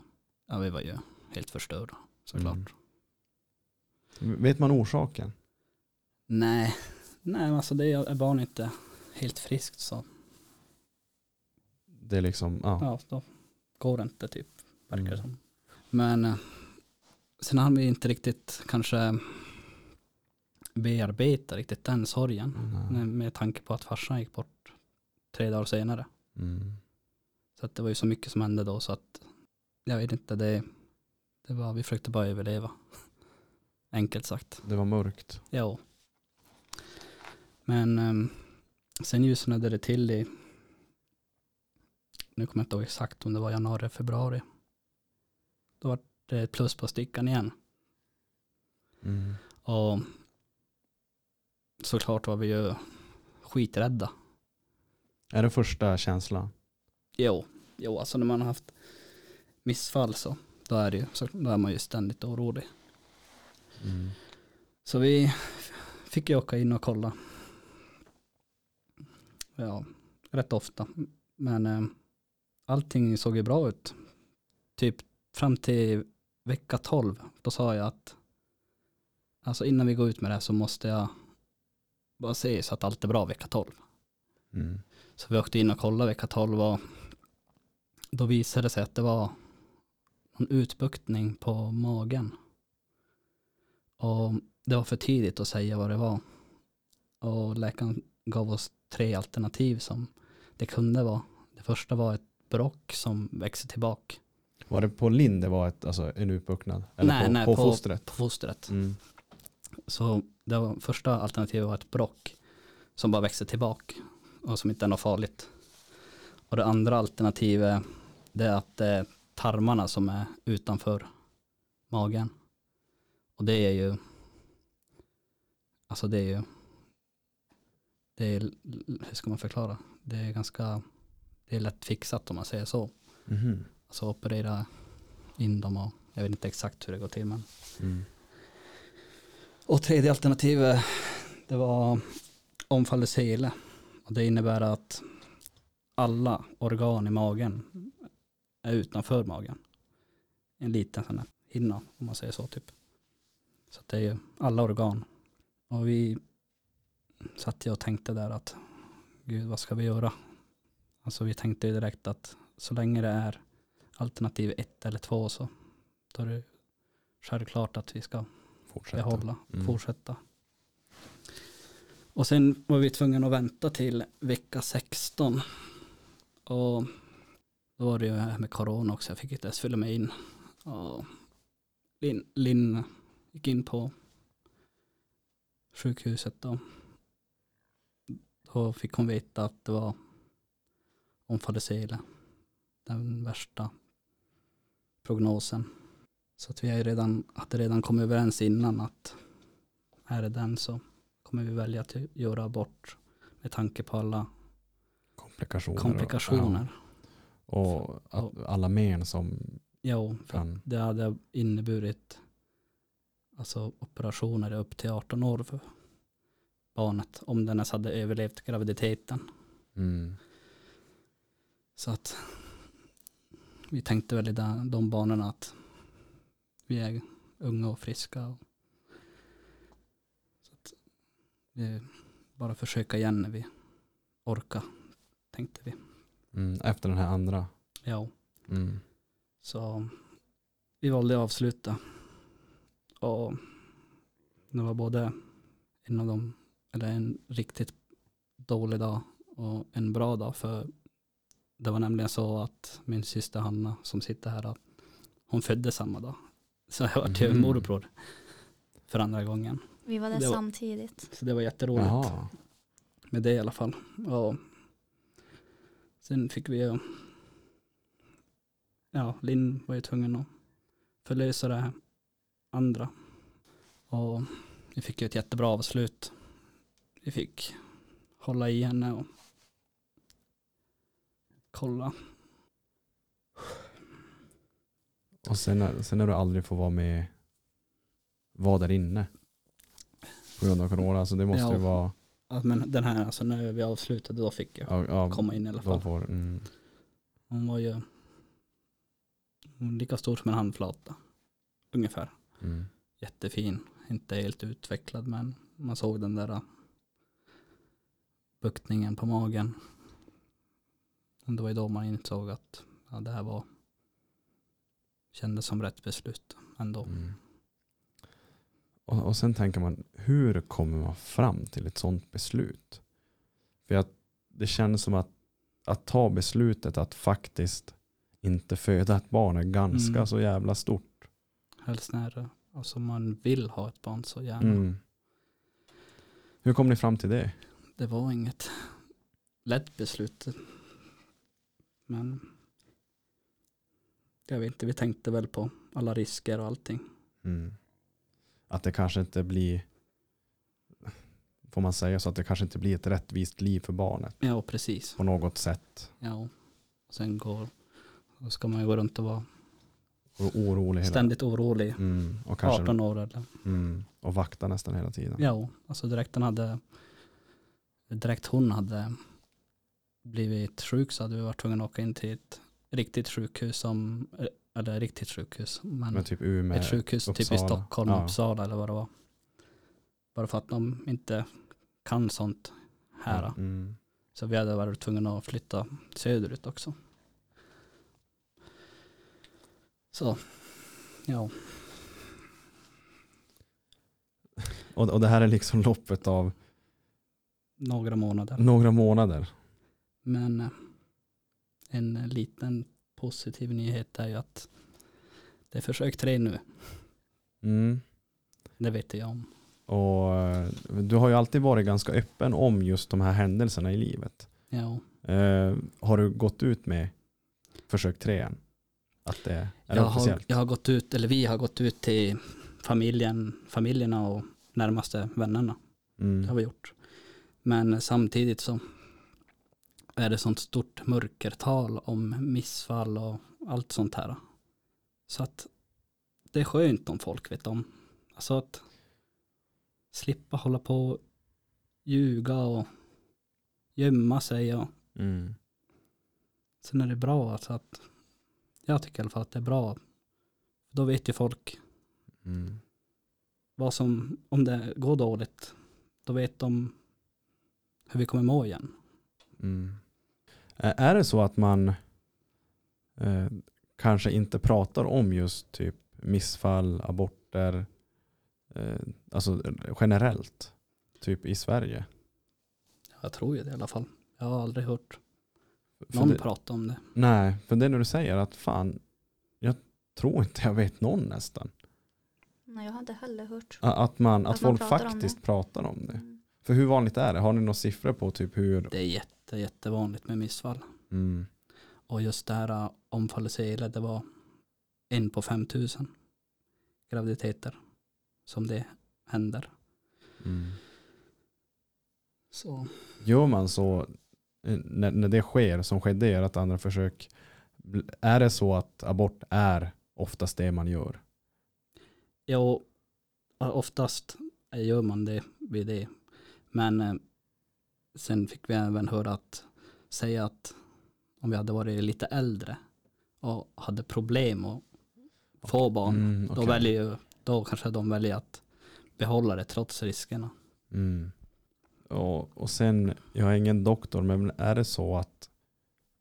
Ja, vi var ju helt förstörda såklart. Mm. Vet man orsaken? Nej, nej alltså det är barn inte helt friskt så Det är liksom, ja. ja, då går det inte typ, verkar det Mm. som. Men eh, sen hann vi inte riktigt kanske bearbeta riktigt den sorgen Mm. med, tanke på att farsan gick bort tre dagar senare. Mm. Så att det var ju så mycket som hände då så att jag vet inte, det, det var, vi försökte bara överleva. Enkelt sagt. Det var mörkt. Ja. Men um, sen ljusnade det till i, nu kommer jag inte ihåg exakt om det var januari, februari. Då var det ett plus på stickan igen. Mm. Och såklart var vi ju skiträdda. Är det första känslan? Jo, jo alltså när man har haft missfall så då är, det ju, så, då är man ju ständigt orolig. Mm. Så vi fick ju åka in och kolla. Ja, rätt ofta. Men eh, allting såg ju bra ut. Typ fram till vecka 12, då sa jag att alltså innan vi går ut med det här så måste jag bara se så att allt är bra vecka 12. Mm. Så vi åkte in och kollade vecka 12 och då visade det sig att det var en utbuktning på magen. Och det var för tidigt att säga vad det var. Och läkaren gav oss tre alternativ som det kunde vara. Det första var ett brock som växer tillbaka Var det på Linn det var ett, alltså, en utbuktnad? Eller Nej, på, nej, på, på- fostret? på fostret. Mm. Så det var, första alternativet var ett brock som bara växer tillbaka och som inte är något farligt. Och det andra alternativet det är att det är tarmarna som är utanför magen. Och det är ju alltså det är ju det är, hur ska man förklara? Det är ganska det är lätt fixat om man säger så. Mhm. Alltså operera in dem och jag vet inte exakt hur det går till men Mm. Och tredje alternativet, det var omfalleshele. Och det innebär att alla organ i magen är utanför magen. En liten sån här hinna, om man säger så typ. Så det är ju alla organ. Och vi satt jag och tänkte där att gud vad ska vi göra? Alltså vi tänkte ju direkt att så länge det är alternativ ett eller två så då är det självklart att vi ska Fortsätta. behålla, Mm. fortsätta. Och sen var vi tvungna att vänta till vecka 16. Och då var det ju här med corona också, jag fick inte ens fylla mig in. Och Linn, Linn gick in på sjukhuset då. Då fick hon veta att det var omfalleshele. Den värsta prognosen. Så att vi har ju redan, hade redan kommit överens innan att är det den så kommer vi välja att göra abort med tanke på alla Komplikationer. och- komplikationer. Ja. Och att alla men som Jo, för kan. det hade inneburit alltså operationer upp till 18 år för barnet om den ens hade överlevt graviditeten. Mm. Så att vi tänkte väl i de, de banorna att vi är unga och friska. Och, så att vi bara försöka igen när vi orkar, tänkte vi. Mm. Efter den här andra. Ja, Mm. så vi valde att avsluta. Och det var både en av dem, eller en riktigt dålig dag och en bra dag för det var nämligen så att min syster Hanna som sitter här, att hon födde samma dag. Så jag var ju Mhm. morbror för andra gången. Vi var där Det var- samtidigt. Så det var jätteroligt Jaha. med det i alla fall. Och sen fick vi ju, ja, Linn var ju tvungen att förlösa det här andra. Och vi fick ju ett jättebra avslut. Vi fick hålla i henne och kolla. Och sen, när- sen när du aldrig får vara med, vara där inne. På grund av corona. Alltså det måste Ja. ju vara, Ja, men den här, alltså när vi avslutade då fick jag ja, ja, komma in i alla fall. får, mm. Hon var ju lika stor som en handflata. Ungefär. Mm. jättefin. Inte helt utvecklad men man såg den där äh, buktningen på magen. Och det var ju då man insåg att ja, det här var kändes som rätt beslut ändå. Mm. Och, och sen tänker man, hur kommer man fram till ett sådant beslut? För att det känns som att, att ta beslutet att faktiskt inte föda ett barn är ganska Mm. så jävla stort. Helst när alltså man vill ha ett barn så gärna. Mm. Hur kom ni fram till det? Det var inget lätt beslut. Men jag vet inte, vi tänkte väl på alla risker och allting. Mm. Att det kanske inte blir, får man säga så, att det kanske inte blir ett rättvist liv för barnet Ja, precis. på något sätt. Ja, och sen går, då ska man ju gå runt och vara Och orolig ständigt orolig. mm. och, kanske, 18 år eller. mm. och vakta nästan hela tiden. Ja, alltså direkt hon hade, direkt hon hade blivit sjuk så hade vi varit tvungna att åka in till ett riktigt sjukhus som, eller riktigt sjukhus, men Men typ Umeå. ett sjukhus typ i Uppsala. Stockholm, Ja. Uppsala eller vad det var. Bara för att de inte kan sånt här. Mm. Så vi hade varit tvungna att flytta söderut också. Så, ja. Och, och det här är liksom loppet av Några månader. några månader. Men eh, en liten positiv nyhet är ju att det är försök tre nu. Mm. Det vet jag om. Och eh, du har ju alltid varit ganska öppen om just de här händelserna i livet. Ja. Eh, har du gått ut med försök tre än? Att det är Jag har, officiellt? jag har gått ut, eller vi har gått ut till familjen, familjerna och närmaste vännerna. Det har Mm. vi gjort. Men samtidigt så är det sånt stort mörkertal om missfall och allt sånt här. Så att det är skönt om folk vet om. Alltså att slippa hålla på och ljuga och gömma sig och Mm. sen är det bra alltså att jag tycker i alla fall att det är bra. Då vet ju folk Mm. vad som, om det går dåligt, då vet de hur vi kommer må igen. Mm. Ä- Är det så att man eh, kanske inte pratar om just typ missfall, aborter, eh, alltså generellt, typ i Sverige? Jag tror ju det i alla fall. Jag har aldrig hört någon det, prata om det. nej, för det är när du säger att fan, jag tror inte jag vet någon nästan. Nej, jag har inte heller hört. Att, man, att, Att man folk pratar om faktiskt det. pratar om det. För hur vanligt är det? Har ni några siffror på typ hur? Det är jätte, jättevanligt med missfall. Mm. Och just det här äh, omfallsele, det var en på 5000 graviditeter som det händer. Mm. Så Gör man så eh, när, när det sker som skedde i ert andra försök är det så att abort är oftast det man gör? ja, oftast gör man det vid det. Men eh, sen fick vi även höra att säga att om vi hade varit lite äldre och hade problem att få barn, Mm, då, okej. väljer ju, då kanske de väljer att behålla det trots riskerna. Mm. Och, och sen, jag är ingen doktor, men är det så att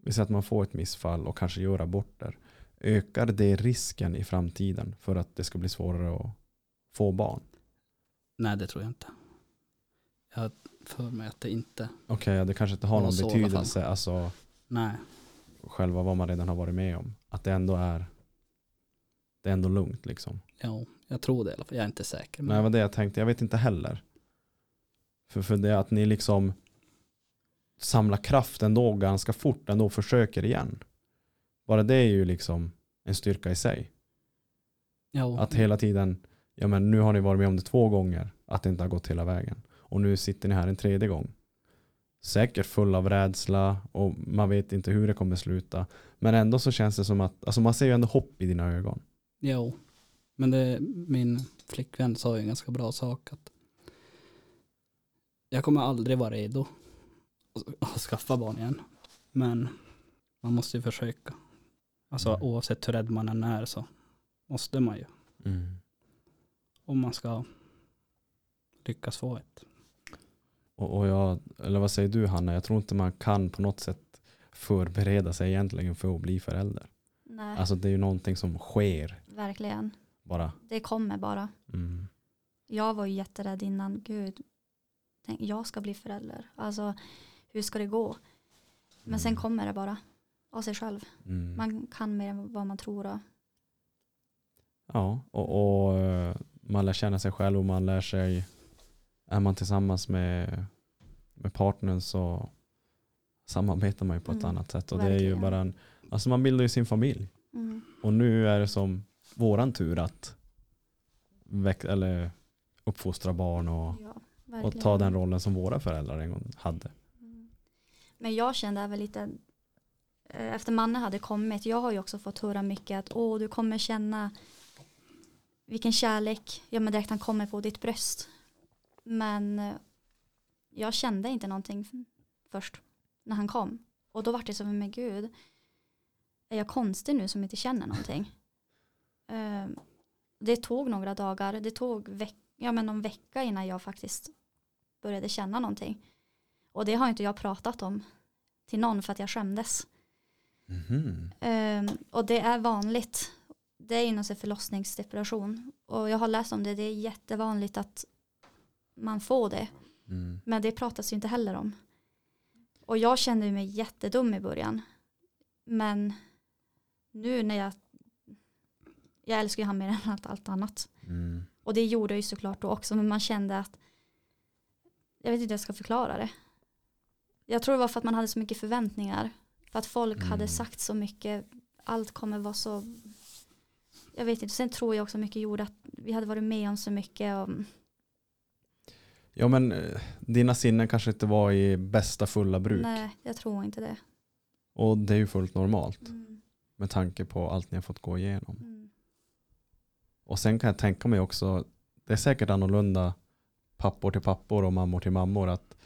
vi säger att man får ett missfall och kanske gör aborter, ökar det risken i framtiden för att det ska bli svårare att få barn? Nej, det tror jag inte. Jag för mig att det inte, Okej, ja, det kanske inte har Ja, någon så betydelse, alltså nej, själva vad man redan har varit med om. Att det ändå är det är ändå lugnt liksom. jo, jag tror det i alla fall. Jag är inte säker. Nej, Men det var det jag tänkte. Jag vet inte heller. För, för det att ni liksom samlar kraft ändå ganska fort ändå försöker igen. Bara det är ju liksom en styrka i sig. jo, Att hela tiden, ja men nu har ni varit med om det två gånger, att det inte har gått hela vägen. Och nu sitter ni här en tredje gång. Säkert full av rädsla och man vet inte hur det kommer sluta. Men ändå så känns det som att, alltså man ser ju ändå hopp i dina ögon. jo. Men det, min flickvän sa ju en ganska bra sak. att Jag kommer aldrig vara redo att, skaffa barn igen. Men man måste ju försöka. Alltså Mm. oavsett hur rädd man än är så måste man ju. Om man ska lyckas få ett. Och, och jag, eller vad säger du Hanna? Jag tror inte man kan på något sätt förbereda sig egentligen för att bli förälder. Nej, Alltså det är ju någonting som sker verkligen. bara. Det kommer bara. Mm. Jag var ju jätterädd innan. Gud, tänk, jag ska bli förälder. Alltså, hur ska det gå? Men sen Mm. kommer det bara av sig själv. Mm. Man kan mer än vad man tror. Och, Ja, och, och eh, man lär känna sig själv och man lär sig, är man tillsammans med, med partnern så samarbetar man ju på ett Mm, annat sätt. Och det är ju bara en, alltså man bildar ju sin familj. mm, Och nu är det som våran tur att väx, eller uppfostra barn och, ja, och ta den rollen som våra föräldrar en gång hade. Mm. Men jag kände även lite, eh, efter Manne hade kommit, jag har ju också fått höra mycket att åh, du kommer känna vilken kärlek, ja men direkt han kommer på ditt bröst. Men eh, jag kände inte någonting först när han kom. Och då var det som, men gud, är jag konstig nu som inte känner någonting? Eh, det tog några dagar, det tog veck, ja, men någon vecka innan jag faktiskt började känna någonting. Och det har inte jag pratat om till någon för att jag skämdes. Ehm, och det är vanligt. Det är inom sig förlossningsdepression. Och jag har läst om det. Det är jättevanligt att man får det. Mm. Men det pratas ju inte heller om. Och jag kände mig jättedum i början. Men nu när jag, jag älskar ju han mer än allt, allt annat. Mm. Och det gjorde jag ju såklart då också, men man kände att jag vet inte hur jag ska förklara det. Jag tror det var för att man hade så mycket förväntningar. För att folk Mm. hade sagt så mycket, allt kommer vara så, jag vet inte, sen tror jag också mycket gjorde att vi hade varit med om så mycket. Och, Ja men eh, dina sinnen kanske inte var i bästa fulla bruk. nej, jag tror inte det. Och det är ju fullt normalt Mm, med tanke på allt ni har fått gå igenom. mm, Och sen kan jag tänka mig också, det är säkert annorlunda pappor till pappor och mammor till mammor. Att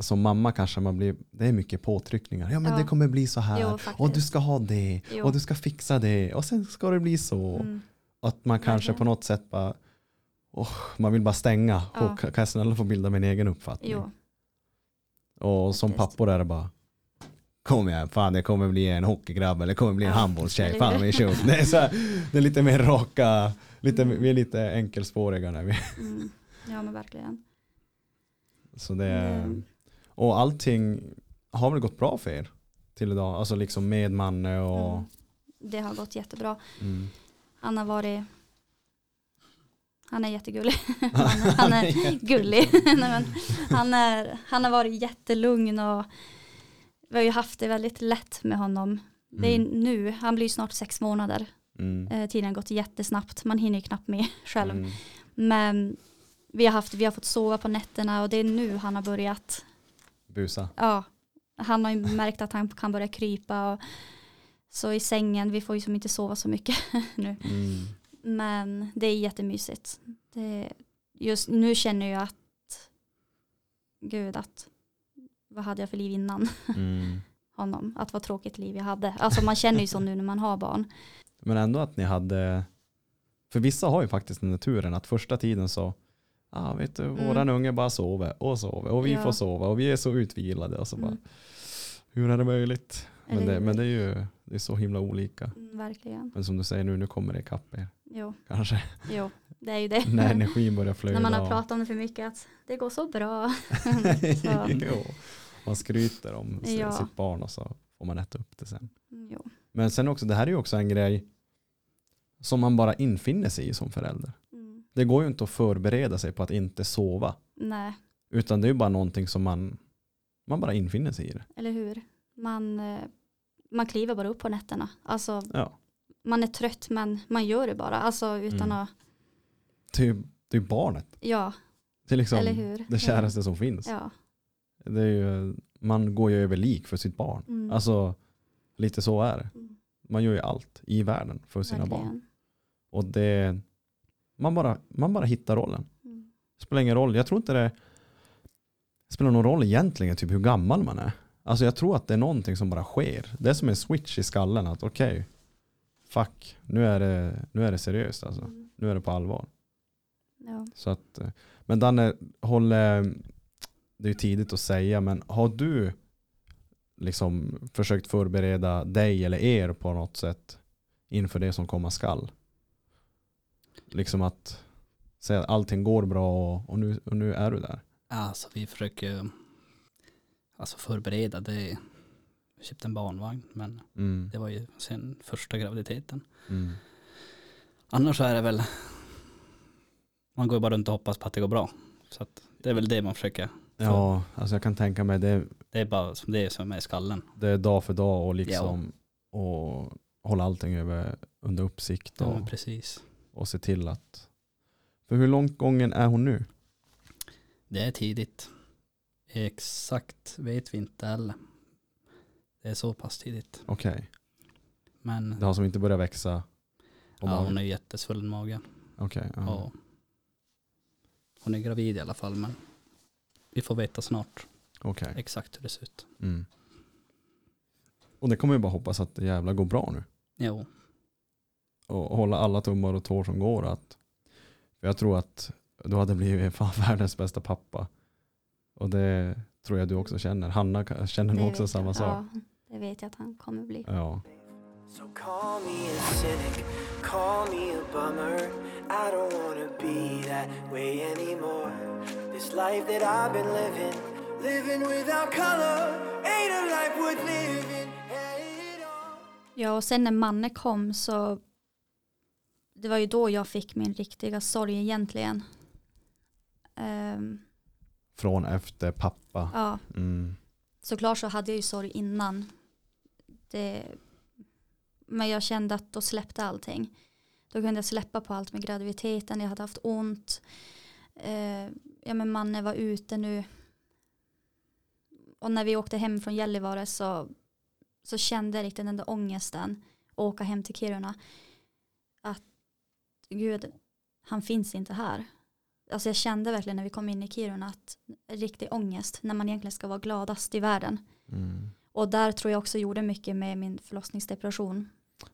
som mamma kanske man blir, det är mycket påtryckningar. Ja men Ja. det kommer bli så här. Jo, och du ska ha det. Jo. Och du ska fixa det. Och sen ska det bli så. Mm, Att man kanske på något sätt bara, åh, man vill bara stänga. Ja. Och kan jag snälla få bilda min egen uppfattning. jo, Och som pappor är det bara Kom igen, fan det kommer bli en hockeygrabb eller kommer bli en Ja, handbollstjej. Fan vi kör. Det är, så här, det är lite mer raka, lite, Mm. vi är lite enkelspåriga när vi mm, ja men verkligen. Så det är, Mm. och allting har väl gått bra för er till idag? Alltså liksom med Manne och Mm. Det har gått jättebra. mm. Han har varit han är jättegullig. han, han är gullig. Nej, men han, är, han har varit jättelugn och vi har ju haft det väldigt lätt med honom. Det är Mm. nu, han blir snart sex månader. Mm. Eh, tiden har gått jättesnabbt, man hinner ju knappt med själv. Mm. Men vi har, haft, vi har fått sova på nätterna och det är nu han har börjat. Busa. Ja, han har ju märkt att han kan börja krypa. Och, så i sängen, vi får ju som inte sova så mycket nu. Mm. Men det är jättemysigt. Det, just nu känner jag att, gud att, vad hade jag för liv innan Mm. honom? Att vad tråkigt liv jag hade. Alltså man känner ju så nu när man har barn. Men ändå att ni hade, för vissa har ju faktiskt den där turen att första tiden så, ah, vet du, Mm. våran unge bara sover och sover och vi Ja. får sova och vi är så utvilade och så bara, Mm. hur är det möjligt? Men det, men det är ju det är så himla olika. Mm, verkligen. Men som du säger nu, nu kommer det ikapp er Jo, kanske. jo, det är ju det. När energin börjar flöda. när man har pratat om det för mycket att det går så bra. så, jo. Man skryter om Ja. sitt barn och så får man äta upp det sen. jo. Men sen också, det här är ju också en grej som man bara infinner sig i som förälder. Mm. Det går ju inte att förbereda sig på att inte sova. Nej, Utan det är ju bara någonting som man, man bara infinner sig i det. eller hur? Man, eh, man kliver bara upp på nätterna. Alltså, Ja. man är trött men man gör det bara. Alltså utan Mm. att, Det är det är barnet. ja, Det är liksom eller hur? det käraste som finns. Ja. Det är ju, man går ju över lik för sitt barn. Mm. Alltså lite så är det. Mm. Man gör ju allt i världen för sina barn. Verkligen. Och det, man, bara, man bara hittar rollen. Mm. spelar ingen roll. Jag tror inte det spelar någon roll egentligen typ hur gammal man är. Alltså jag tror att det är någonting som bara sker. Det är som en switch i skallen att okej, fuck, nu är, det, nu är det seriöst alltså. Mm. Nu är det på allvar. Ja. Så att, eh, men Danne, håller, det är ju tidigt att säga, men har du liksom försökt förbereda dig eller er på något sätt inför det som komma skall? Liksom att säga att allting går bra och, och, nu, och nu är du där. Alltså vi försöker alltså förbereda det. Vi köpte en barnvagn men Mm. det var ju sen första graviditeten. Mm. Annars är det väl man går ju bara runt och hoppas på att det går bra. Så att det är väl det man försöker. Ja, alltså jag kan tänka mig det, Det är bara som det som är i skallen. det är dag för dag och liksom och hålla allting över, under uppsikt Ja, och, men precis. och se till att för hur långt gången är hon nu? Det är tidigt. Exakt vet vi inte heller. Det är så pass tidigt. Okej, Men det har som inte börjat växa ja, magen? hon är jättesvullen i magen. Okej, ja. Ja. Hon är gravid i alla fall men vi får veta snart okej. exakt hur det ser ut. Mm. Och det kommer vi bara hoppas att det jävla går bra nu. Jo, Och hålla alla tummar och tår som går. Att, för jag tror att du hade blivit fan världens bästa pappa. Och det tror jag du också känner. Hanna känner nog också samma jag. sak. Ja, det vet jag att han kommer bli. Ja. So call me a cynic, call me a bummer. I don't wanna be that way anymore. This life that I've been living, living without color, ain't a life worth living. Ja, och sen när Manne kom så det var ju då jag fick min riktiga sorg egentligen. Ehm, Från efter pappa. ja, Mm. såklart så hade jag ju sorg innan. Det, men jag kände att då släppte allting. Då kunde jag släppa på allt med graviditeten, jag hade haft ont. Eh, ja men Manne var ute nu. Och när vi åkte hem från Gällivare så, så kände jag riktigt den där ångesten. att Åka hem till Kiruna. Att gud, han finns inte här. Alltså jag kände verkligen när vi kom in i Kiruna att riktig ångest när man egentligen ska vara gladast i världen. Mm. Och där tror jag också gjorde mycket med min förlossningsdepression.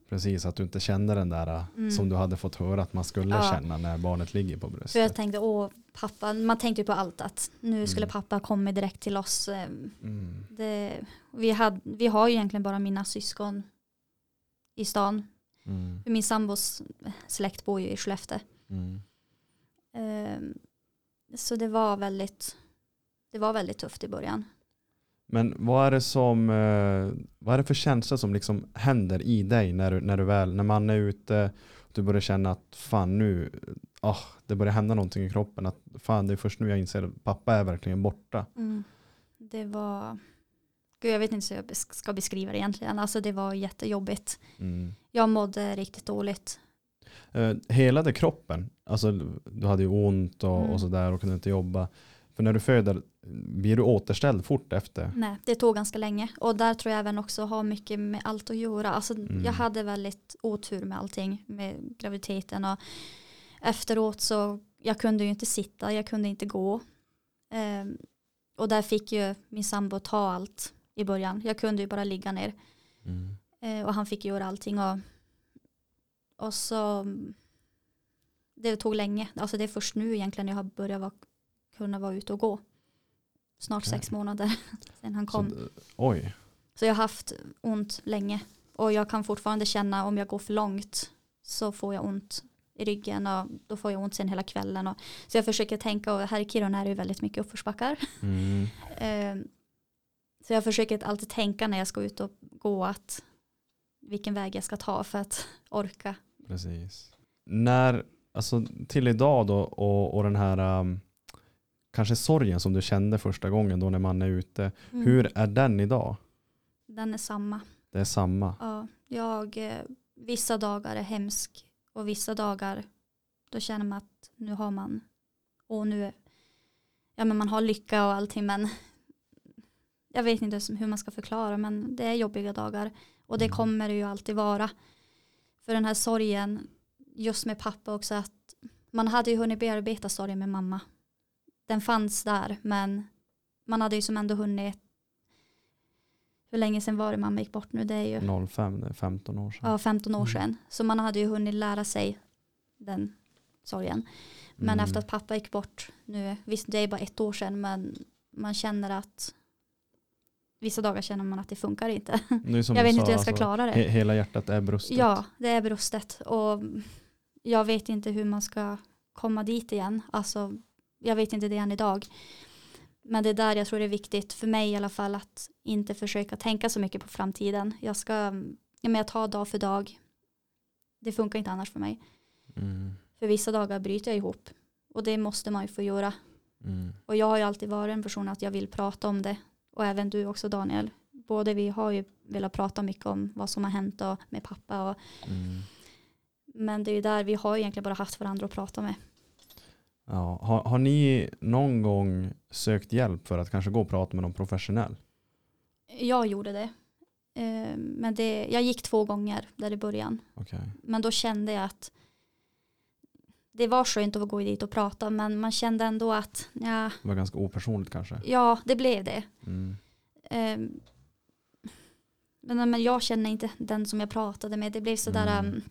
Precis, att du inte kände den där Mm. som du hade fått höra att man skulle Ja. känna när barnet ligger på För jag bröstet. tänkte, åh pappa, man tänkte ju på allt att nu skulle Mm. pappa komma direkt till oss. Eh, Mm. Det, vi, hade, vi har ju egentligen bara mina syskon i stan. Mm. Min sambos släkt bor ju i Skellefteå. Mm. Eh, Så det var väldigt, det var väldigt tufft i början. Men vad är det som, eh, vad är det för känslor som liksom händer i dig när du, när du väl, när man är ute, du börjar känna att fan nu, ah, det börjar hända någonting i kroppen, att fan det är först nu jag inser att pappa är verkligen borta. Det var, gud jag vet inte hur jag ska beskriva det egentligen. Alltså det var jättejobbigt. Mm. Jag mådde riktigt dåligt. Eh, helade kroppen, alltså du hade ju ont och, Mm. och sådär och kunde inte jobba. För när du föder, blir du återställd fort efter? Nej, det tog ganska länge. Och där tror jag även också har mycket med allt att göra. Alltså, Mm. Jag hade väldigt otur med allting, med graviditeten. Och efteråt så, jag kunde ju inte sitta, jag kunde inte gå. Ehm, och där fick ju min sambo ta allt i början. Jag kunde ju bara ligga ner. Mm. Eh, och han fick göra allting. Och, och så, det tog länge. Alltså det är först nu egentligen jag har börjat vara, kunna vara ute och gå. Snart Okej. sex månader sedan han Så, kom. d- oj, Så jag har haft ont länge. Och jag kan fortfarande känna om jag går för långt så får jag ont i ryggen och då får jag ont sen hela kvällen. Och, så jag försöker tänka, och här i Kiruna är det ju väldigt mycket uppförsbackar. mm. Eh, så jag försöker alltid tänka när jag ska ut och gå att vilken väg jag ska ta för att orka. Precis. När, alltså till idag då och, och den här um, kanske sorgen som du kände första gången då när man är ute. Mm. Hur är den idag? Den är samma. Det är samma. Ja, jag, eh, vissa dagar är hemsk och vissa dagar då känner man att nu har man och nu ja men man har lycka och allting men jag vet inte hur man ska förklara men det är jobbiga dagar och det Mm. kommer det ju alltid vara för den här sorgen just med pappa också att man hade ju hunnit bearbeta sorgen med mamma den fanns där men man hade ju som ändå hunnit hur länge sedan var det mamma gick bort nu det är ju 05, det är 15 år sedan. ja, 15 år Mm. sedan. Så man hade ju hunnit lära sig den sorgen. Men Mm. efter att pappa gick bort nu, visst det är bara ett år sedan, men man känner att vissa dagar känner man att det funkar inte. Det jag vet sa, inte hur jag ska alltså, klara det. he- Hela hjärtat är brustet. Ja, det är brustet och jag vet inte hur man ska komma dit igen. Alltså, jag vet inte det än idag. Men det är där jag tror det är viktigt för mig i alla fall att inte försöka tänka så mycket på framtiden. Jag ska, ja, men jag tar dag för dag. Det funkar inte annars för mig. Mm. För vissa dagar bryter jag ihop och det måste man ju få göra. Mm. Och jag har ju alltid varit en person att jag vill prata om det. Och även du också Daniel. Både vi har ju velat prata mycket om vad som har hänt och med pappa och Mm. Men det är ju där vi har egentligen bara haft varandra att prata med. Ja. Har, har ni någon gång sökt hjälp för att kanske gå och prata med någon professionell? Jag gjorde det. Eh, Men det, jag gick två gånger där i början. Okej. Men då kände jag att det var skönt att gå dit och prata men man kände ändå att ja, Det var ganska opersonligt kanske. ja det blev det. Mm. Eh, Men, men jag känner inte den som jag pratade med. Det blev sådär, Mm. mm.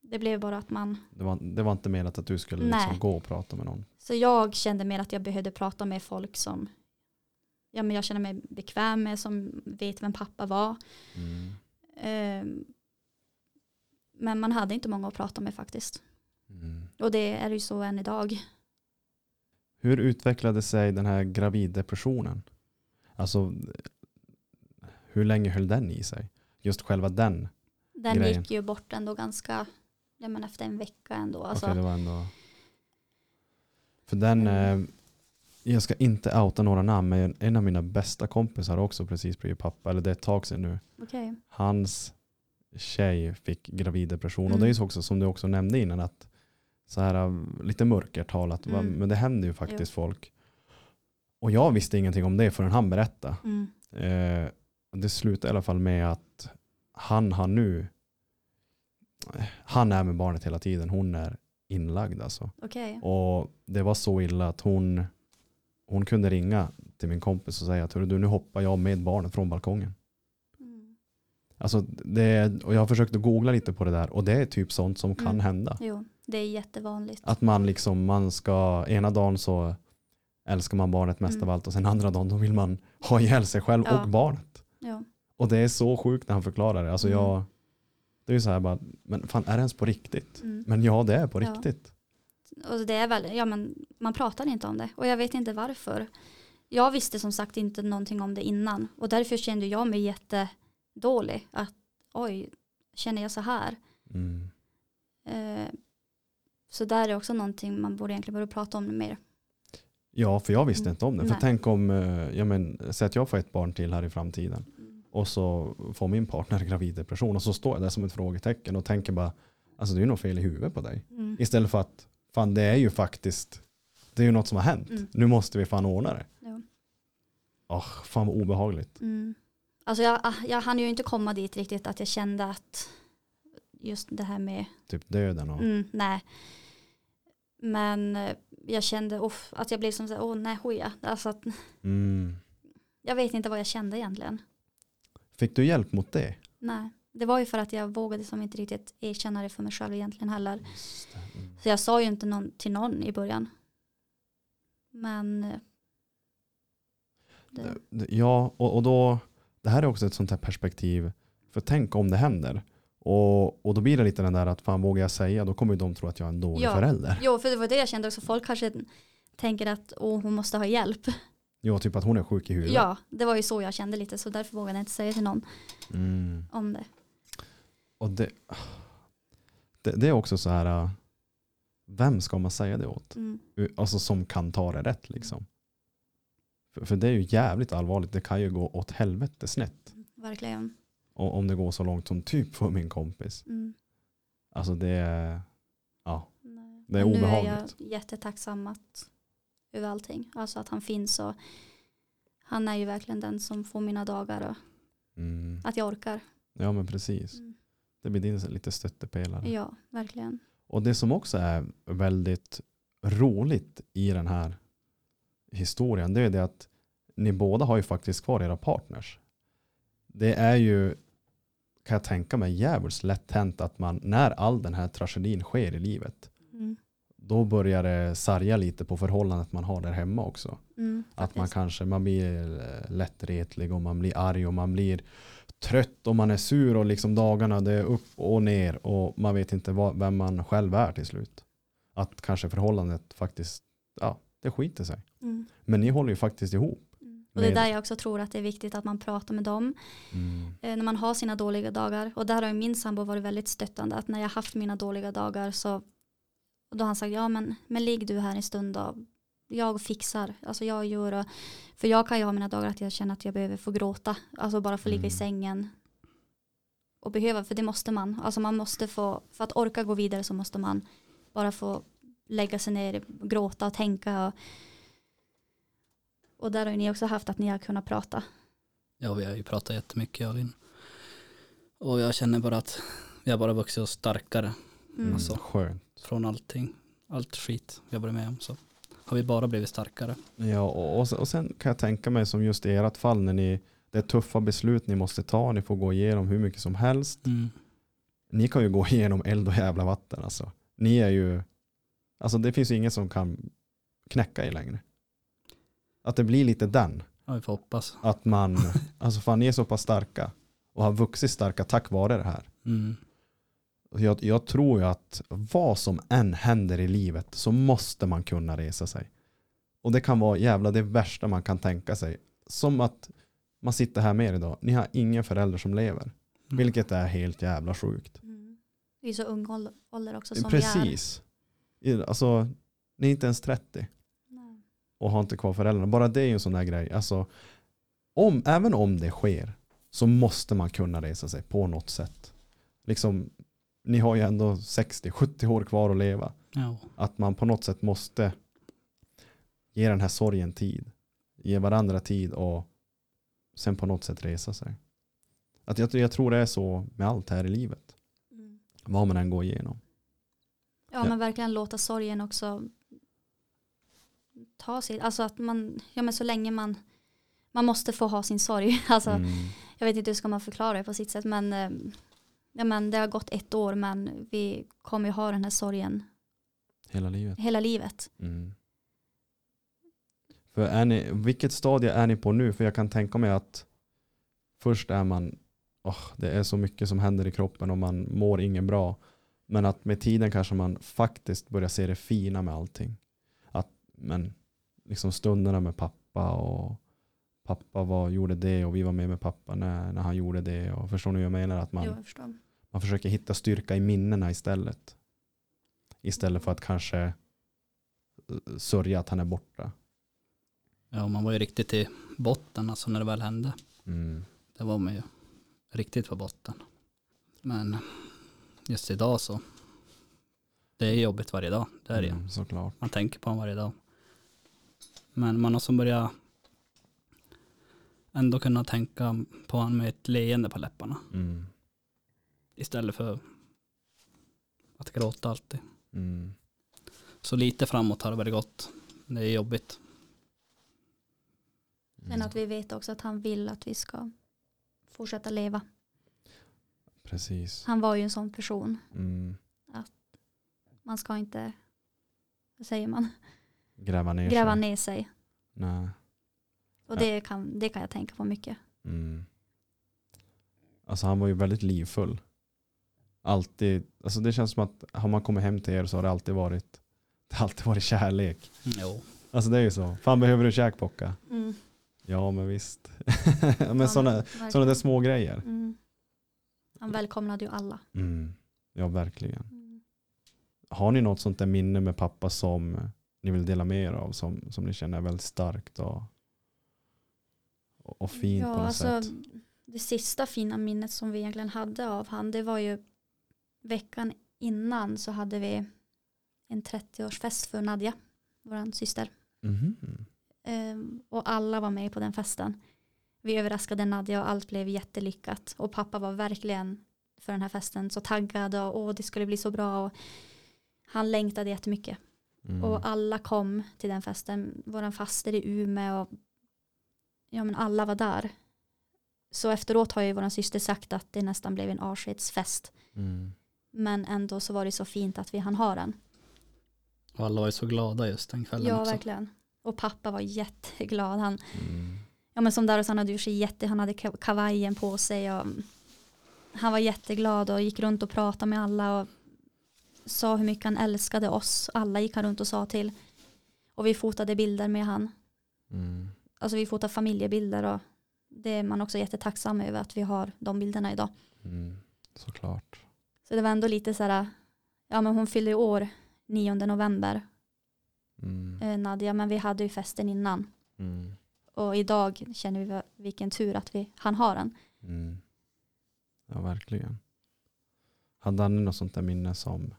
det blev bara att man, Det, var, det var inte menat att du skulle liksom gå och prata med någon. så jag kände mer att jag behövde prata med folk som ja, men jag känner mig bekväm med, som vet vem pappa var. Mm. Eh, Men man hade inte många att prata med faktiskt. Mm. Och det är ju så än idag. Hur utvecklade sig den här graviddepressionen? Alltså hur länge höll den i sig? Just själva den. Den Grejen. gick ju bort ändå ganska, ja men efter en vecka ändå. Alltså, Okej, det var ändå... För den, Mm. eh, jag ska inte outa några namn, men en av mina bästa kompisar har också precis blivit pappa, eller det är ett tag sedan nu. okej. Hans tjej fick graviddepression och Mm. det är ju så också som du också nämnde innan att så här äh, lite mörkertal, att, va, Mm. men det händer ju faktiskt folk. Och jag visste ingenting om det förrän han berättade. Mm. Eh, det slutade i alla fall med att han har nu, han är med barnet hela tiden, hon är inlagd alltså. Okej. Och det var så illa att hon, hon kunde ringa till min kompis och säga att "Hörru du, nu hoppar jag med barnet från balkongen. Mm. Alltså det, och jag har försökt att googla lite på det där och det är typ sånt som kan Mm. hända. Jo, det är jättevanligt. Att man liksom, man ska, ena dagen så älskar man barnet mest Mm. av allt och sen andra dagen då vill man ha ihjäl sig själv Ja. och barnet. Ja. Och det är så sjukt när han förklarar det. Alltså Mm. jag, det är ju så här bara, men fan är det ens på riktigt? Mm. Men ja det är på Ja. riktigt. Och det är väl, ja men man pratar inte om det. Och jag vet inte varför. Jag visste som sagt inte någonting om det innan. Och därför kände jag mig jättedålig. Att oj, känner jag så här? Mm. Så där är också någonting man borde egentligen börja prata om mer. Ja för jag visste Mm. inte om det. För Nej. tänk om, eh, ja men säg att jag får ett barn till här i framtiden. Och så får min partner graviddepression och så står jag där som ett frågetecken och tänker bara, alltså det är ju något fel i huvudet på dig. Mm. Istället för att, fan det är ju faktiskt, det är ju något som har hänt. Mm. Nu måste vi fan ordna det. Ja. Åh, fan vad obehagligt. Mm. Alltså jag, jag hann ju inte komma dit riktigt att jag kände att just det här med, Typ döden och, mm, nej. Men eh, jag kände uff, att jag blev som så här, åh nej hoja. Alltså att, mm. jag vet inte vad jag kände egentligen. Fick du hjälp mot det? Nej, det var ju för att jag vågade som inte riktigt erkänna det för mig själv egentligen heller. Mm. Så jag sa ju inte någon, till någon i början. Men eh, det- Ja, och, och då, det här är också ett sånt här perspektiv, för tänk om det händer. Och, och då blir det lite den där att fan vågar jag säga, då kommer ju de tro att jag är en dålig Ja. förälder. jo, för det var det jag kände också. Folk kanske tänker att åh, hon måste ha hjälp. Jo, typ att hon är sjuk i huvudet. Ja, det var ju så jag kände lite. Så därför vågade jag inte säga till någon Mm. om det. Och det, det, det är också så här, äh, vem ska man säga det åt? Mm. Alltså som kan ta det rätt liksom. För, för det är ju jävligt allvarligt, det kan ju gå åt helvete snett. Verkligen. O- Om det går så långt som typ för min kompis. Mm. Alltså det är, ja, Nej. Det är Men Nu är obehagligt. jag jättetacksam att, över allting. Alltså att han finns och han är ju verkligen den som får mina dagar och mm, att jag orkar. ja men precis. Mm. Det blir din lite stöttepelare. Ja, verkligen. Och det som också är väldigt roligt i den här historien det är det att ni båda har ju faktiskt kvar era partners. Det är ju, kan jag tänka mig, jävligt lätt hänt att man, när all den här tragedin sker i livet, Mm. då börjar det sarga lite på förhållandet man har där hemma också. Mm, Att man kanske man blir eh, lättretlig och man blir arg och man blir trött och man är sur och liksom dagarna det är upp och ner och man vet inte vad, vem man själv är till slut. Att kanske förhållandet faktiskt, ja, det skiter sig. Mm. Men ni håller ju faktiskt ihop. Mm. Och det är där jag också tror att det är viktigt att man pratar med dem eh, när man har sina dåliga dagar. Och där har min sambo varit väldigt stöttande. Att när jag haft mina dåliga dagar så och då har han sagt ja men, men ligg du här en stund då. Jag fixar, alltså jag gör och, för jag kan ju ha mina dagar att jag känner att jag behöver få gråta, alltså bara få ligga i Mm. sängen och behöva, för det måste man, alltså man måste få, för att orka gå vidare så måste man bara få lägga sig ner, gråta och tänka och, och där har ju ni också haft att ni har kunnat prata. Ja, vi har ju pratat jättemycket jag och Linn. Och jag känner bara att vi har bara vuxit oss starkare Mm. Alltså. Skönt. från allting. Allt skit vi har varit med om så har vi bara blivit starkare. Ja, och, och, sen, och sen kan jag tänka mig som just i ert fall när ni, det är tuffa beslut ni måste ta, ni får gå igenom hur mycket som helst. Mm. Ni kan ju gå igenom eld och jävla vatten alltså. Ni är ju, alltså det finns ju ingen som kan knäcka er längre. Att det blir lite den. Ja, vi får hoppas. Att man, alltså fan ni är så pass starka och har vuxit starka tack vare det här. Mm. Jag, jag tror ju att vad som än händer i livet så måste man kunna resa sig. Och det kan vara jävla det värsta man kan tänka sig. Som att man sitter här med er idag. Ni har ingen förälder som lever. Mm. Vilket är helt jävla sjukt. Mm. Vi är så ung ål- ålder också som vi är. Precis. Alltså, ni är inte ens 30 Nej. Och har inte kvar föräldrarna. Bara det är ju en sån där grej. Alltså, om, även om det sker så måste man kunna resa sig på något sätt. Liksom, ni har ju ändå 60-70 år kvar att leva. Ja. Att man på något sätt måste ge den här sorgen tid. Ge varandra tid och sen på något sätt resa sig. Att jag, jag tror det är så med allt här i livet. Mm. Vad man än går igenom. Ja, Ja. men verkligen låta sorgen också ta sig, alltså att man, ja men så länge man, man måste få ha sin sorg. Alltså, Mm. Jag vet inte hur ska man förklara det på sitt sätt, men, eh, ja, men det har gått ett år, men vi kommer ju ha den här sorgen Hela livet. hela livet. Mm. För är ni, vilket stadie är ni på nu? För jag kan tänka mig att först är man, åh, det är så mycket som händer i kroppen och man mår ingen bra. Men att med tiden kanske man faktiskt börjar se det fina med allting. Att, men liksom stunderna med pappa och pappa var, gjorde det och vi var med med pappa när, när han gjorde det. Och förstår ni hur jag menar? Att man, Jo, jag man försöker hitta styrka i minnena istället. Istället för att kanske eh, sörja att han är borta. ja, man var ju riktigt i botten alltså när det väl hände. Mm. Det var man ju riktigt på botten. Men just idag så, det är jobbigt varje dag. Det är det. Mm, såklart. Man tänker på honom varje dag. Men man har som börjat ändå kunna tänka på honom med ett leende på läpparna. Mm. Istället för att gråta alltid. Mm. Så lite framåt har det väl gått. Det är jobbigt. Men att vi vet också att han vill att vi ska fortsätta leva. Precis. Han var ju en sån person. Mm. Man ska inte, vad säger man, Gräva ner gräva sig. ner sig. Nej. Och Ja. det kan, det kan jag tänka på mycket. Mm. Alltså han var ju väldigt livfull. Alltid, alltså det känns som att har man kommit hem till er så har det alltid varit, det har alltid varit kärlek. Jo. Alltså det är ju så. Fan behöver du käkbocka? Mm. Ja men visst. men Ja, sådana där små grejer. Mm. Han välkomnade ju alla. Mm. Ja verkligen. Mm. Har ni något sånt där minne med pappa som ni vill dela med er av som, som ni känner är väldigt starkt och, och och fint ja, på något alltså, sätt? Det sista fina minnet som vi egentligen hade av han, det var ju veckan innan så hade vi en 30-årsfest för Nadja, vår syster. Mhm. Ehm, och alla var med på den festen. Vi överraskade Nadja och allt blev jättelyckat. Och pappa var verkligen för den här festen så taggad och åh, det skulle bli så bra. Och han längtade jättemycket. Mm. Och alla kom till den festen. Våran faster i Umeå och ja, men alla var där. Så efteråt har ju våran syster sagt att det nästan blev en avskedsfest. Mm. Men ändå så var det så fint att vi hann ha den. Och alla var ju så glada just den kvällen Ja, också. verkligen. Och pappa var jätteglad. Han, Mm. ja, men som Daros, han hade gjort sig jätte, han hade ka- kavajen på sig. Och han var jätteglad och gick runt och pratade med alla och sa hur mycket han älskade oss. Alla gick han runt och sa till. Och vi fotade bilder med han. Mm. Alltså vi fotar familjebilder och det är man också jättetacksam över att vi har de bilderna idag. Mm. Såklart. Så det var ändå lite så här, ja men hon fyllde ju år 9 november, Mm. eh, Nadja, men vi hade ju festen innan. Mm. Och idag känner vi vilken tur att vi han har den. Mm. Ja, verkligen. Hade han något sånt där minne som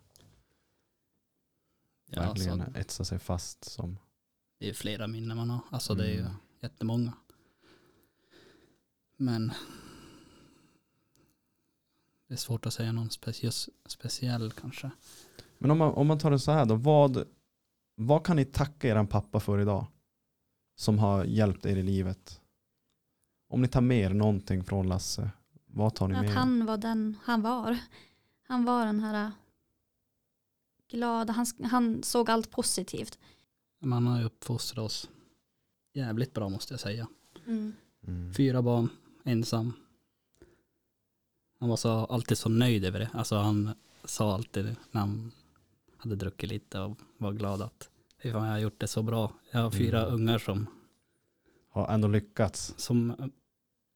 Ja, verkligen så etsar sig fast som det är flera minnen man har. Alltså det är ju Mm. jättemånga. Men det är svårt att säga någon specie- speciell kanske. Men om man, om man tar det så här då, vad, vad kan ni tacka er pappa för idag? Som har hjälpt er i livet? Om ni tar med er någonting från Lasse, vad tar ni med Att er? han var den han var. Han var den här glada, han, han såg allt positivt. Man har ju uppfostrat oss jävligt bra måste jag säga. Mm. Mm. Fyra barn, ensam. Han var så, alltid så nöjd över det. Alltså han sa alltid när han hade druckit lite och var glad att "Fy fan, jag har gjort det så bra. Jag har fyra Mm. ungar som, Har ändå lyckats. som eh,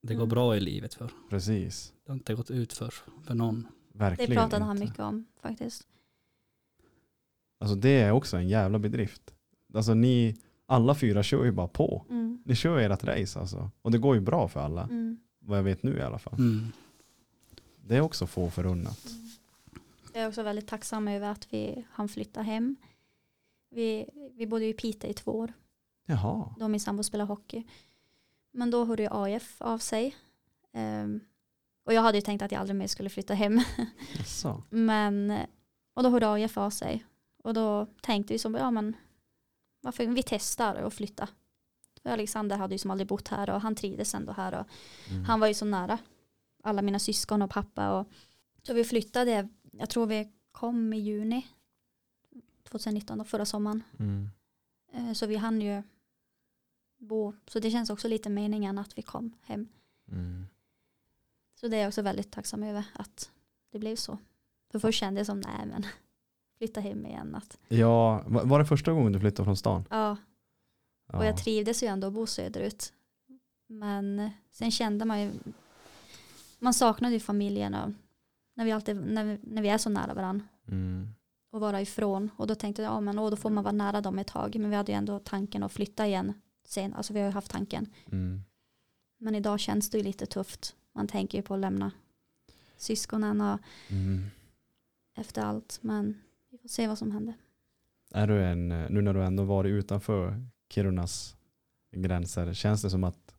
det går Mm. bra i livet för. Precis. Det har inte gått ut för, för någon. Det Verkligen pratade han mycket om faktiskt. Alltså det är också en jävla bedrift. Alltså ni, alla fyra kör ju bara på. Mm. Ni kör ert race alltså. Och det går ju bra för alla. Mm. Vad jag vet nu i alla fall. Mm. Det är också få förunnat. Jag är också väldigt tacksam över att vi hann flytta hem. Vi, vi bodde i Piteå i två år. Jaha. Då min sambo spelade hockey. Men då hörde ju AF av sig. Ehm, och jag hade ju tänkt att jag aldrig mer skulle flytta hem. Men, och då hörde AF av sig. Och då tänkte vi som, ja men varför, vi testar och flytta. För Alexander hade ju som aldrig bott här och han trivdes ändå här. Och Mm. han var ju så nära alla mina syskon och pappa. Och, så vi flyttade, jag tror vi kom i juni 2019, då, förra sommaren. Mm. Eh, Så vi hann ju bo, så det känns också lite meningen att vi kom hem. Mm. Så det är jag också väldigt tacksam över att det blev så. För först kände jag som, nej men flytta hem igen. Att, Ja, var det första gången du flyttade från stan? ja, Ja. och jag trivdes ju ändå att bo söderut. Men sen kände man ju, man saknade ju familjen och när vi, alltid, när vi, när vi är så nära varandra Mm. och vara ifrån. Och då tänkte jag, ja men då får man vara nära dem ett tag. Men vi hade ju ändå tanken att flytta igen sen. Alltså vi har ju haft tanken. Mm. Men idag känns det ju lite tufft. Man tänker ju på att lämna syskonen och Mm. efter allt. Men får se vad som händer. Är du en, nu när du ändå varit utanför Kirunas gränser, känns det som att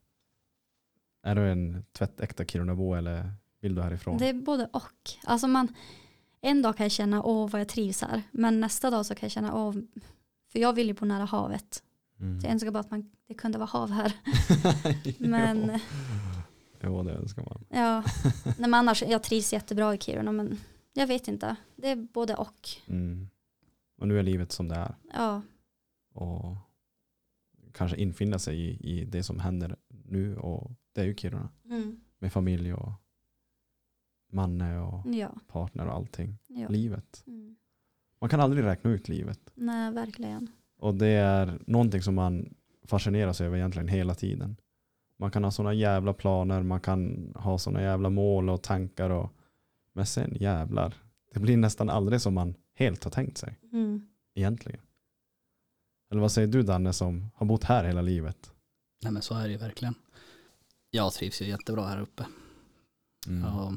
är du en tvättäkta Kirunabo eller vill du härifrån? Det är både och. Alltså man, en dag kan jag känna, åh vad jag trivs här. Men nästa dag så kan jag känna, åh, för jag vill ju bo nära havet. Mm. Så jag önskar bara att man, det kunde vara hav här. Men jo. det önskar man. ja, nej, men annars, jag trivs jättebra i Kiruna. Men jag vet inte, det är både och. Mm. Och nu är livet som det är. Ja, Och kanske infinna sig i, i det som händer nu. Och det är ju Kiruna. mm. Med familj och manne och ja, partner och allting. ja. Livet. Mm. Man kan aldrig räkna ut livet. Nej, verkligen. Och det är någonting som man fascineras över egentligen hela tiden. Man kan ha sådana jävla planer, man kan ha sådana jävla mål och tankar. Och, men sen jävlar, det blir nästan aldrig som man helt har tänkt sig Mm. egentligen. Eller vad säger du Danne som har bott här hela livet? Nej men så är det ju verkligen. Jag trivs ju jättebra här uppe. Mm. Har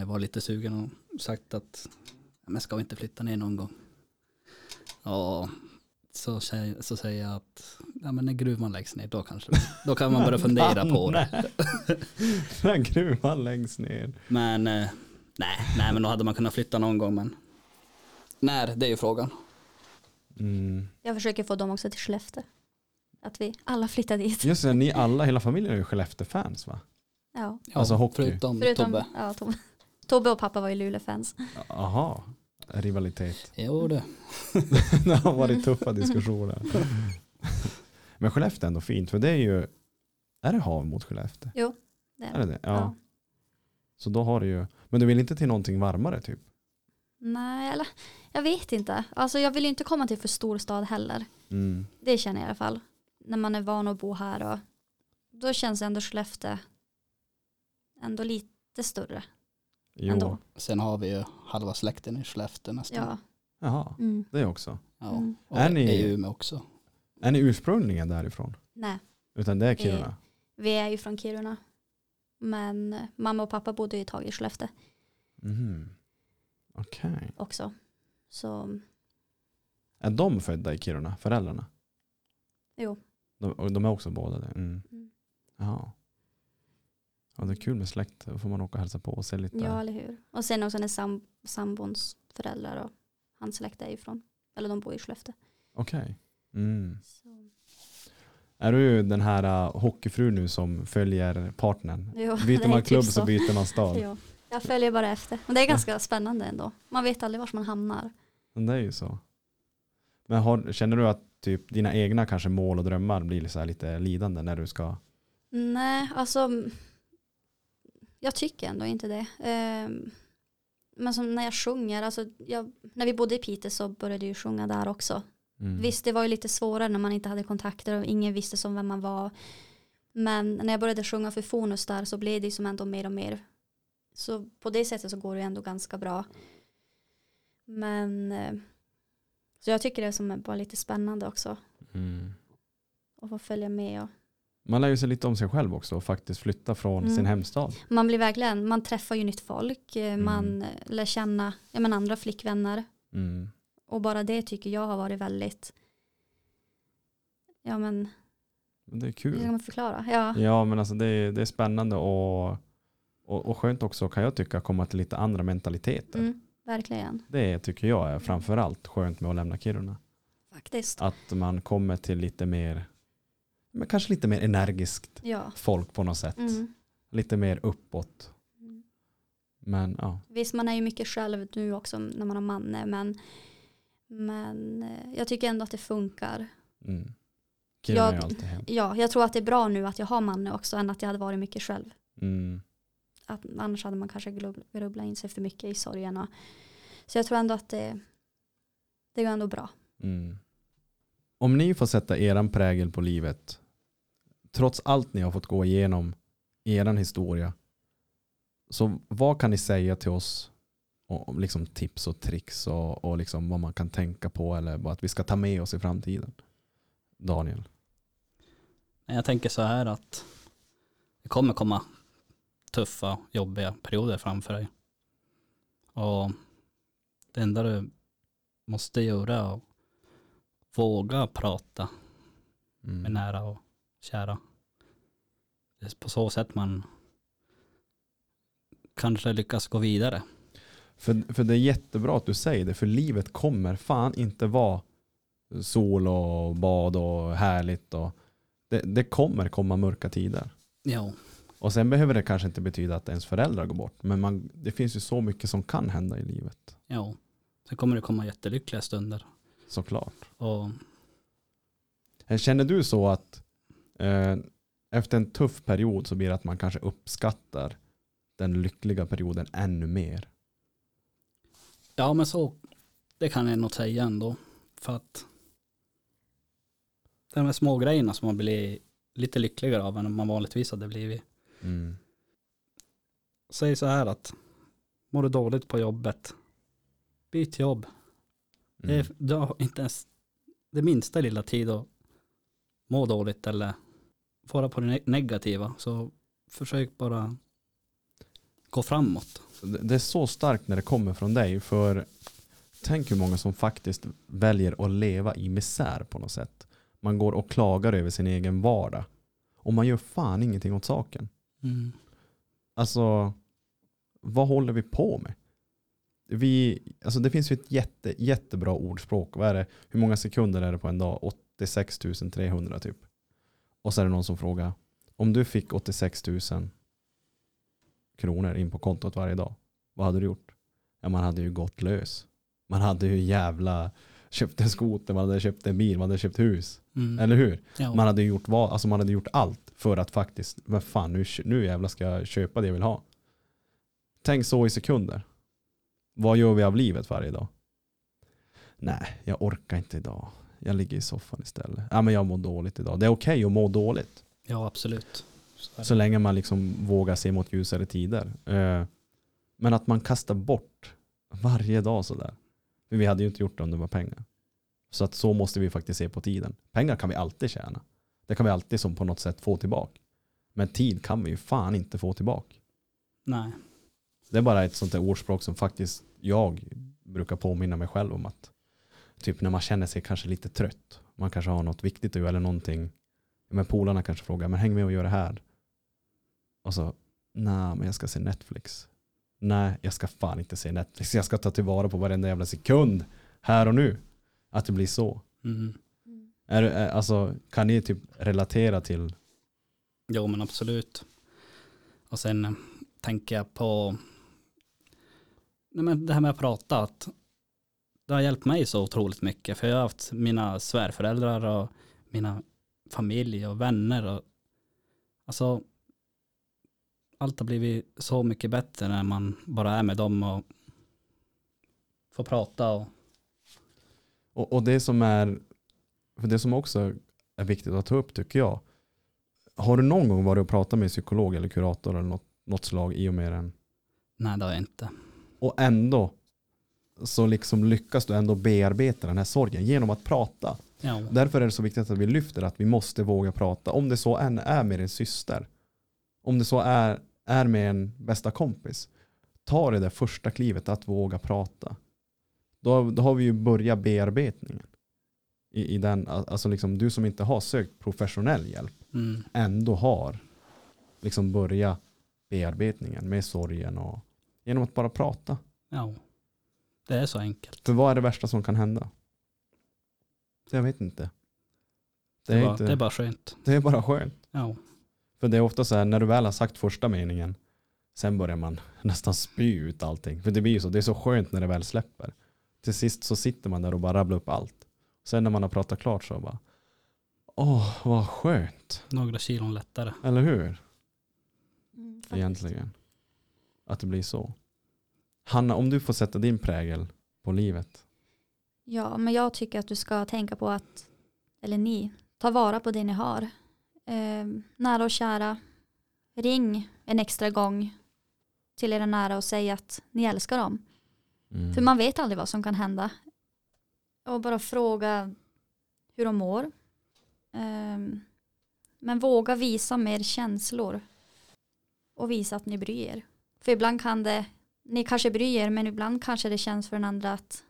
ju varit lite sugen och sagt att men ska vi inte flytta ner någon gång? Ja, så säger, så säger jag att ja, men när gruvan läggs ner då kanske då kan man börja fundera på det. När gruvan längst ner. Men eh, nej, nej, men då hade man kunnat flytta någon gång. Men när, det är ju frågan. Mm. Jag försöker få dem också till Skellefteå. Att vi alla flyttar dit. Just det, ni alla, hela familjen är ju Skellefteå-fans va? Ja, Alltså hockey. Förutom, förutom Tobbe. Ja, Tobbe. Tobbe och pappa var ju Luleå-fans. Aha, rivalitet. Jo du. det har varit tuffa diskussioner. Men Skellefteå är ändå fint för det är ju, är det hav mot Skellefteå? Det Är det det? Ja. Ja. Så då har du ju, men du vill inte till någonting varmare typ? Nej, eller jag vet inte. Alltså jag vill ju inte komma till för stor stad heller. Mm. Det känner jag i alla fall. När man är van att bo här och då känns ändå Skellefteå ändå lite större. Jo, Ändå. Sen har vi ju halva släkten i Skellefteå nästan. Ja. jaha, Mm. det också. Ja. Mm. Och Är ni- i Umeå också. Är ni ursprungligen därifrån? Nej, Utan det är Kiruna? vi är ju från Kiruna. Men eh, mamma och pappa bodde ju ett tag i Skellefteå Mhm. Okej. också. Så Är de födda i Kiruna, föräldrarna? jo. De, och de är också båda det? Mm. Mm. Jaha. Ja, det är kul med släkt. Då får man åka och hälsa på och se lite. Ja, eller hur. Och sen också när sam sambons föräldrar och hans släkt är ifrån. Eller de bor i Skellefteå. Okej. Mm. Så. Är du den här uh, hockeyfrun nu som följer partnern? Jo, Byter man typ klubb så byter man stad. Ja. Jag följer bara efter. Men det är ganska spännande ändå. Man vet aldrig var man hamnar. Men det är ju så. Men har, känner du att typ dina egna kanske mål och drömmar blir så här lite lidande när du ska? Nej, alltså jag tycker ändå inte det. Ehm, men som när jag sjunger, alltså jag, när vi bodde i Piteå så började jag ju sjunga där också. Mm. Visst, det var ju lite svårare när man inte hade kontakter och ingen visste som vem man var. Men när jag började sjunga för Fonus där så blev det ju som ändå mer och mer. Så på det sättet så går det ändå ganska bra. Men eh, så jag tycker det är som bara lite spännande också Mm. att få följa med. Och Man lär ju sig lite om sig själv också och faktiskt flytta från Mm. sin hemstad. man blir verkligen, man träffar ju nytt folk, eh, Mm. man eh, lär känna ja, men andra flickvänner. Mm. Och bara det tycker jag har varit väldigt, ja men, Men Det är hur kul. ska man förklara? Ja, Ja men alltså det är, det är spännande och, och, och skönt också kan jag tycka komma till lite andra mentaliteter. mm, verkligen, Det tycker jag är framförallt skönt med att lämna Kiruna. faktiskt. Att man kommer till lite mer, men kanske lite mer energiskt Ja. folk på något sätt. Mm. Lite mer uppåt. Mm. Men ja. Visst, man är ju mycket själv nu också när man har manne, men, men eh, jag tycker ändå att det funkar. Mm. Jag-. Ja, jag tror att det är bra nu att jag har manne också än att jag hade varit mycket själv. Mm. Att, annars hade man kanske grubblat in sig för mycket i sorgerna. Så jag tror ändå att det, det är ändå bra. Mm. Om ni får sätta eran prägel på livet, trots allt ni har fått gå igenom i eran historia, så vad kan ni säga till oss om liksom tips och tricks och, och liksom vad man kan tänka på eller bara att vi ska ta med oss i framtiden? Daniel. Jag tänker så här att det kommer komma tuffa, jobbiga perioder framför dig. Och det enda du måste göra är att våga prata med Mm. nära och kära. Det är på så sätt man kanske lyckas gå vidare. För, för det är jättebra att du säger det, för livet kommer fan inte vara sol och bad och härligt. Och det, det kommer komma mörka tider. Jo, Och sen behöver det kanske inte betyda att ens föräldrar går bort. Men man, det finns ju så mycket som kan hända i livet. jo. Sen kommer det komma jättelyckliga stunder. Såklart. Och Känner du så att eh, efter en tuff period så blir det att man kanske uppskattar den lyckliga perioden ännu mer? ja, men så, det kan jag nog säga ändå. För att de här små grejerna som man blir lite lyckligare av än man vanligtvis hade blivit. Mm. Säg så här att mår du dåligt på jobbet, byt jobb. Det, Mm. är, du har inte ens det minsta lilla tid att må dåligt eller vara på det ne- negativa. Så försök bara gå framåt. Det det är så starkt när det kommer från dig. För tänk hur många som faktiskt väljer att leva i misär på något sätt. Man går och klagar över sin egen vardag. Och man gör fan ingenting åt saken. Mm. Alltså, vad håller vi på med? Vi, alltså det finns ju ett jätte, jättebra ordspråk. Vad är det? Hur många sekunder är det på en dag? 86 300 typ. Och så är det någon som frågar. Om du fick 86 000 kronor in på kontot varje dag. Vad hade du gjort? Ja, man hade ju gått lös. Man hade ju jävla köpt en skoter, man hade köpt en bil, man hade köpt hus. Mm. Eller hur? ja. Man hade gjort vad, alltså man hade gjort allt för att faktiskt, vad fan nu, nu jävlar ska jag köpa det jag vill ha. Tänk så i sekunder. Vad gör vi av livet varje dag? Nej, jag orkar inte idag. Jag ligger i soffan istället. Ja, men jag mår dåligt idag. Det är okej att må dåligt. ja, absolut. Så. Så länge man liksom vågar se mot ljusare tider. Eh, Men att man kastar bort varje dag sådär. För vi hade ju inte gjort det om det var pengar. Så att så måste vi faktiskt se på tiden. Pengar kan vi alltid tjäna. Det kan vi alltid som på något sätt få tillbaka. Men tid kan vi ju fan inte få tillbaka. Nej, Det är bara ett sånt där ordspråk som faktiskt jag brukar påminna mig själv om att typ när man känner sig kanske lite trött, man kanske har något viktigt att göra eller någonting, men polarna kanske frågar, men häng med och gör det här. Och så, nej men jag ska se Netflix. Nej, jag ska fan inte se Netflix. Jag ska ta tillvara på varenda jävla sekund här och nu. Att det blir så. mm. Är, är, alltså, kan ni typ relatera till jo men absolut. Och sen eh, tänker jag på nej, men det här med att prata, att det har hjälpt mig så otroligt mycket. För jag har haft mina svärföräldrar och mina familj och vänner. Och, alltså, allt har blivit så mycket bättre när man bara är med dem och få prata och Och, och det som är, för det som också är viktigt att ta upp tycker jag. Har du någon gång varit och pratat med psykolog eller kurator eller något, något slag i och med den? nej det har jag inte. Och ändå så liksom lyckas du ändå bearbeta den här sorgen genom att prata. Ja, Därför är det så viktigt att vi lyfter att vi måste våga prata. Om det så än är med din syster. Om det så är, är med en bästa kompis. Ta det där första klivet att våga prata. Då, då har vi ju börjat bearbetningen. I, i den, alltså liksom du som inte har sökt professionell hjälp mm, ändå har liksom börjat bearbetningen med sorgen och genom att bara prata. ja. Det är så enkelt. För vad är det värsta som kan hända? Jag vet inte. Det, Det är, bara, inte, det är bara skönt. det är bara skönt. Ja, För det är ofta så här när du väl har sagt första meningen sen börjar man nästan spy ut allting. För det blir ju så, det är så skönt när det väl släpper. Till sist så sitter man där och bara rabblar upp allt. Sen när man har pratat klart så bara Åh, vad skönt. några kilon lättare. Eller hur? Mm. Egentligen. Att det blir så. Hanna, om du får sätta din prägel på livet. Ja, men jag tycker att du ska tänka på att, eller ni, ta vara på det ni har. Eh, nära och kära, ring en extra gång till era nära och säg att ni älskar dem. Mm. För man vet aldrig vad som kan hända. Och bara fråga hur de mår. Ehm, men våga visa mer känslor. Och visa att ni bryr er. För ibland kan det, ni kanske bryr er men ibland kanske det känns för den andra att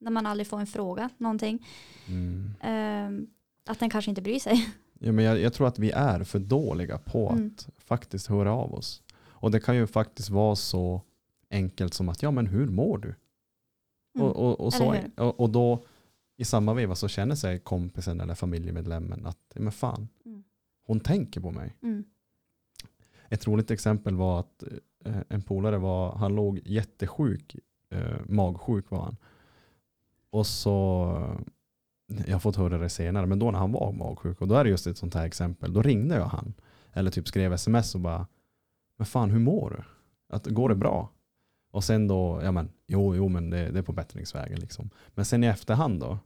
när man aldrig får en fråga, någonting, Mm. ehm, att den kanske inte bryr sig. Ja, men jag, jag tror att vi är för dåliga på Mm. att faktiskt höra av oss. Och det kan ju faktiskt vara så enkelt som att ja men hur mår du? Mm. Och, och, och, så, och, och då i samma veva så känner sig kompisen eller familjemedlemmen att men fan, Mm. hon tänker på mig. Ett roligt exempel var att eh, en polare var, han låg jättesjuk, eh, magsjuk var han. Och så, jag har fått höra det senare, men då när han var magsjuk, och då är det just ett sånt här exempel, då ringde jag han. Eller typ skrev sms och bara, men fan hur mår du? Att, går det bra? Och sen då, ja men, jo, jo men det, det är på bättringsvägen liksom. Men sen i efterhand då,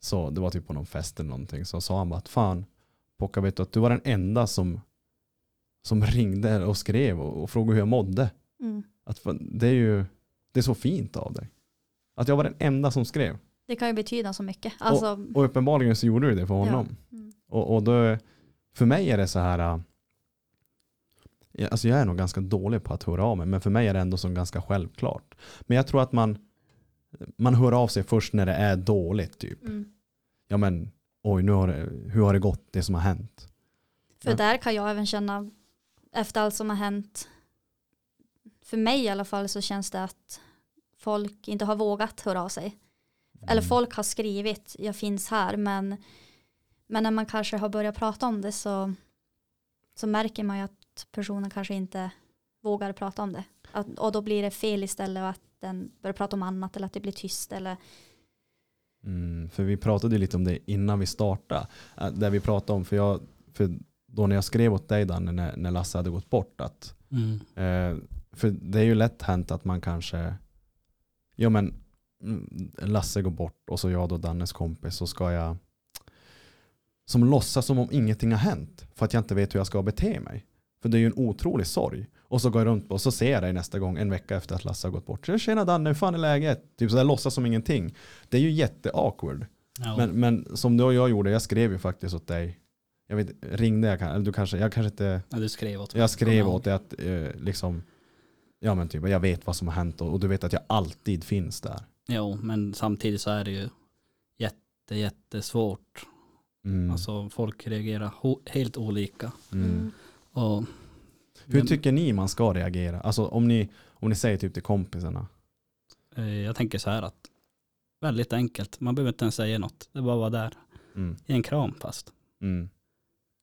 så det var typ på någon fest eller någonting, så sa han bara att fan, Pocka vet du att du var den enda som, som ringde och skrev och, och frågade hur jag mådde. Mm. Att, det är ju det är så fint av dig. Att jag var den enda som skrev. Det kan ju betyda så mycket. Alltså, Och uppenbarligen så gjorde du det för honom. mm. Och, och då, för mig är det så här, äh, ja, alltså jag är nog ganska dålig på att höra av mig, men för mig är det ändå som ganska självklart. Men jag tror att man, man hör av sig först när det är dåligt typ. Mm. Ja men, oj nu har det, hur har det gått, det som har hänt? För Ja. där kan jag även känna, efter allt som har hänt, för mig i alla fall så känns det att folk inte har vågat höra av sig. Eller Mm. folk har skrivit, jag finns här, men, men när man kanske har börjat prata om det så, så märker man ju att personen kanske inte vågar prata om det. Att, och då blir det fel istället och att den börjar prata om annat eller att det blir tyst. Eller, Mm, för vi pratade lite om det innan vi startade. Äh, Där vi pratade om, för, jag, för då när jag skrev åt dig Danne när, när Lasse hade gått bort, att, Mm. eh, för det är ju lätt hänt att man kanske, ja men mm, Lasse går bort och så jag då Dannes kompis så ska jag som låtsas som om ingenting har hänt för att jag inte vet hur jag ska bete mig. För det är ju en otrolig sorg. Och så går jag runt och så ser jag dig nästa gång en vecka efter att Lasse har gått bort. Så, Tjena Danne, hur fan är läget? Typ sådär låtsas som ingenting. Det är ju jätte-awkward. Ja. Men, men som du och jag gjorde, jag skrev ju faktiskt åt dig. Jag vet, ringde jag, kan- eller du kanske, jag kanske inte, ja, du skrev åt mig. jag skrev åt dig att eh, liksom, ja men typ, jag vet vad som har hänt och, och du vet att jag alltid finns där. Jo, men samtidigt så är det ju jätte, jättesvårt. Mm. Alltså folk reagerar helt olika. mm. Och Hur men, tycker ni man ska reagera? Alltså om ni, om ni säger typ till kompisarna. eh, jag tänker så här att väldigt enkelt, man behöver inte ens säga något. Det är bara att vara där. Mm. Ge en kram fast. Mm.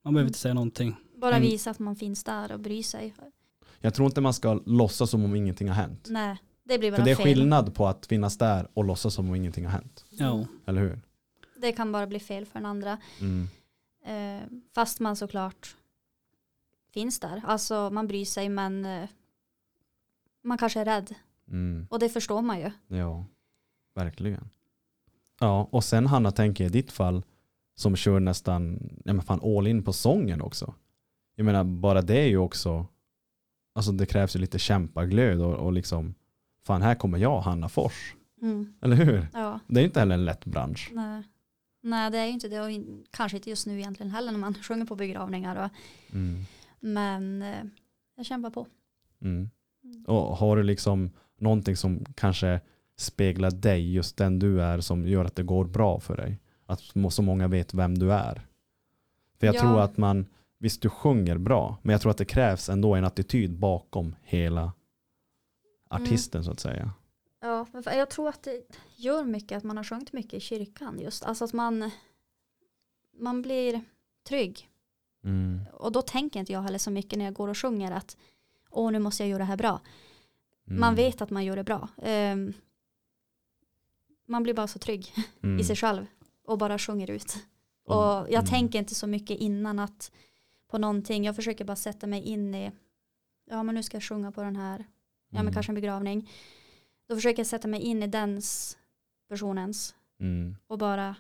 Man behöver inte säga någonting. bara Mm. visa att man finns där och bryr sig. Jag tror inte man ska låtsas som om ingenting har hänt. Nej, det blir bara För det är fel. skillnad på att finnas där och låtsas som om ingenting har hänt. Jo, Eller hur? Det kan bara bli fel för den andra. Mm. Eh, fast man såklart finns där. Alltså man bryr sig men eh, man kanske är rädd. Mm. Och det förstår man ju. Ja, verkligen. Ja, och sen Hanna tänker i ditt fall som kör nästan ja, men fan all in på sången också. Jag menar bara det är ju också, alltså det krävs ju lite kämpaglöd och, och liksom, fan här kommer jag Hanna Fors. Mm. Eller hur? Ja, Det är inte heller en lätt bransch. nej. Nej, det är ju inte det och in- kanske inte just nu egentligen heller när man sjunger på begravningar. Och, Mm. men eh, jag kämpar på. Mm. Och har du liksom någonting som kanske speglar dig, just den du är, som gör att det går bra för dig? Att så många vet vem du är. För jag Ja. tror att man, visst du sjunger bra, men jag tror att det krävs ändå en attityd bakom hela artisten så att säga. Ja, jag tror att det gör mycket att man har sjungit mycket i kyrkan just. Alltså att man, man blir trygg. Mm. Och då tänker inte jag heller så mycket när jag går och sjunger att åh nu måste jag göra det här bra. Mm. Man vet att man gör det bra. Ehm, man blir bara så trygg Mm. i sig själv och bara sjunger ut. Och- Och jag mm. tänker inte så mycket innan att på någonting, jag försöker bara sätta mig in i, ja men nu ska jag sjunga på den här, ja men Mm. kanske en begravning. Då försöker jag sätta mig in i dens personens Mm. och bara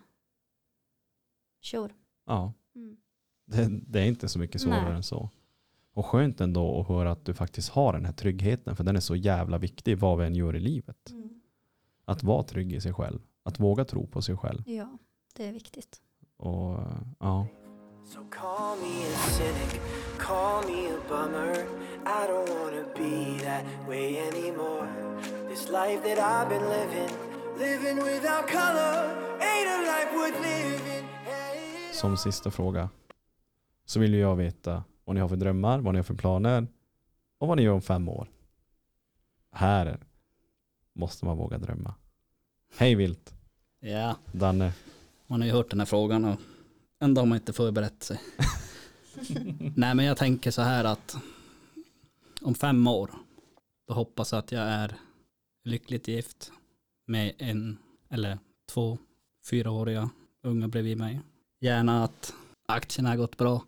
kör. Ja, Mm. det, det är inte så mycket svårare Nej. än så. Och skönt ändå att höra att du faktiskt har den här tryggheten, för den är så jävla viktig vad vi än gör i livet. Att vara trygg i sig själv. Att våga tro på sig själv. Ja, det är viktigt. Och ja, So call me a cynic, call me a bummer. I don't wanna be that way anymore. This life that I've been living, living without color, ain't a life worth living. Hey. som sista fråga så vill ju jag veta vad ni har för drömmar, vad ni har för planer och vad ni gör om fem år. Här måste man våga drömma. Hej vilt, Ja, Danne. Man har ju hört den här frågan och ändå har man inte förberett sig. Nej men jag tänker så här att om fem år då hoppas jag att jag är lyckligt gift med en eller två fyraåriga unga bredvid mig. Gärna att aktierna har gått bra.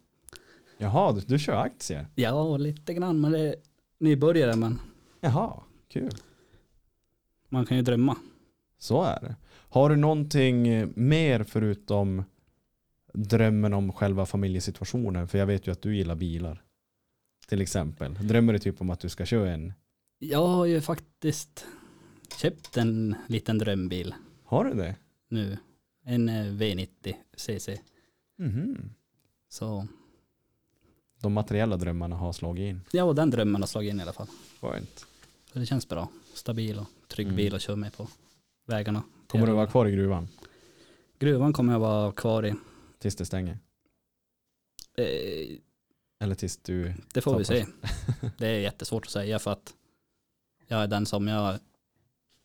Jaha, du, du kör aktier? Ja, lite grann men det är nybörjare men Jaha, kul. man kan ju drömma. Så är det. Har du någonting eh, mer förutom drömmen om själva familjesituationen? För jag vet ju att du gillar bilar. Till exempel. Drömmer du typ om att du ska köra en? Jag har ju faktiskt köpt en liten drömbil Har du det? nu. En eh, V90 CC. Mhm. Så De materiella drömmarna har slagit in. ja, och den drömmen har slagit in i alla fall. Skönt. Så det känns bra. Stabil och trygg Mm. bil att köra med på vägarna. Kommer du vara kvar i gruvan Gruvan kommer jag vara kvar i. tills det stänger? Eh, Eller tills du... det får vi se. Det är jättesvårt att säga för att jag är den som jag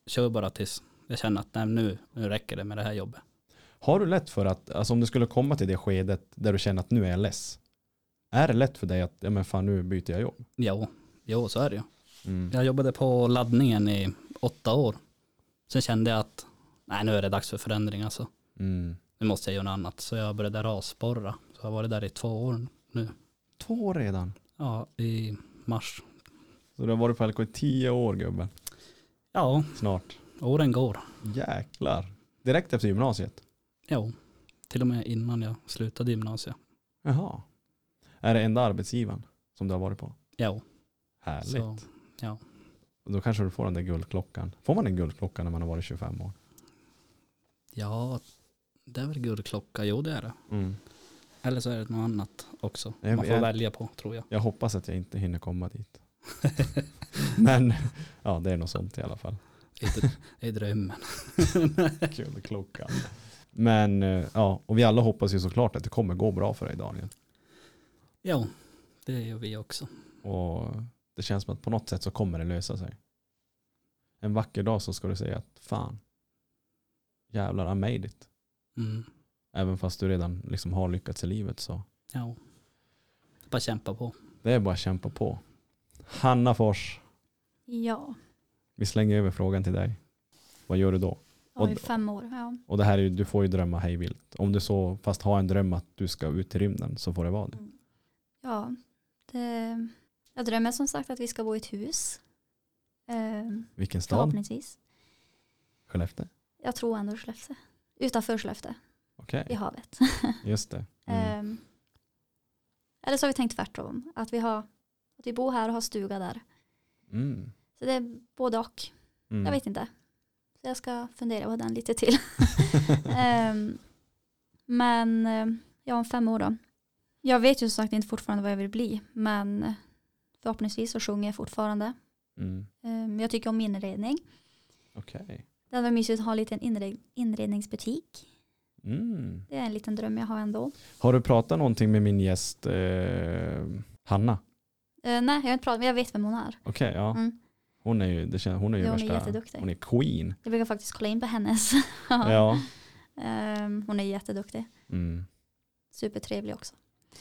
kör bara tills jag känner att nej, nu, nu räcker det med det här jobbet. Har du lätt för att, alltså om du skulle komma till det skedet där du känner att nu är jag less. Är det lätt för dig att, ja men fan nu byter jag jobb? Jo, jo så är det ju. Mm. Jag jobbade på laddningen i åtta år. Sen kände jag att nej, nu är det dags för förändring alltså. Mm. Nu måste jag göra något annat. Så jag började rasborra. Så jag har varit där i två år nu. Två år redan. Ja, i mars. Så du har varit på LK i tio år gubben. Ja, Snart. åren går. Jäklar. Direkt efter gymnasiet. Jo, till och med innan jag slutade gymnasiet. Jaha. Är det enda arbetsgivaren som du har varit på? Jo, Härligt. så ja. Och Då kanske du får den där guldklockan. Får man en guldklocka när man har varit 25 år? Ja, det är väl guldklocka. Jo, det är det. Mm. Eller så är det något annat också. Jag- Man får jag- välja på, tror jag. Jag hoppas att jag inte hinner komma dit. Men ja, det är något sånt i alla fall. Det är drömmen. Guldklockan. Men eh, ja, och vi alla hoppas ju såklart att det kommer gå bra för dig Daniel. Jo, det gör vi också. Och det känns som att på något sätt så kommer det lösa sig. En vacker dag så ska du säga att fan, jävlar I made it. Mm. Även fast du redan liksom har lyckats i livet så Ja. Bara kämpa på. det är bara att kämpa på. Hanna Fors, Ja, vi slänger över frågan till dig. Vad gör du då? och i fem år. Ja. Och det här är du får ju drömma hej vilt. Om du så fast har en dröm att du ska ut i rymden så får det vara det. Ja, det, jag drömmer som sagt att vi ska bo i ett hus. Ehm, Vilken stad? förhoppningsvis. Skellefteå? Jag tror ändå Skellefteå. Utanför Skellefteå, Okej, i havet. just det. Mm. Ehm, eller så har vi tänkt tvärtom. Att vi, har, att vi bor här och har stuga där. Mm. Så det är både och. Mm. Jag vet inte. Så jag ska fundera på den lite till. Ehm, men eh, ja, om fem år då. Jag vet ju som sagt inte fortfarande vad jag vill bli. Men förhoppningsvis så sjunger jag fortfarande. Mm. Ehm, jag tycker om inredning. Okej. Det hade varit mysigt att ha en liten inred- inredningsbutik. Mm. Det är en liten dröm jag har ändå. Har du pratat någonting med min gäst eh, Hanna? Eh, nej, jag har inte pratat, men jag vet vem hon är. Okej, ja. Mm. Hon är ju, det känns, hon är ju hon är värsta, jätteduktig. hon är queen. Jag brukar faktiskt kolla in på hennes. Ja. Ehm, hon är jätteduktig. Mm. Supertrevlig också.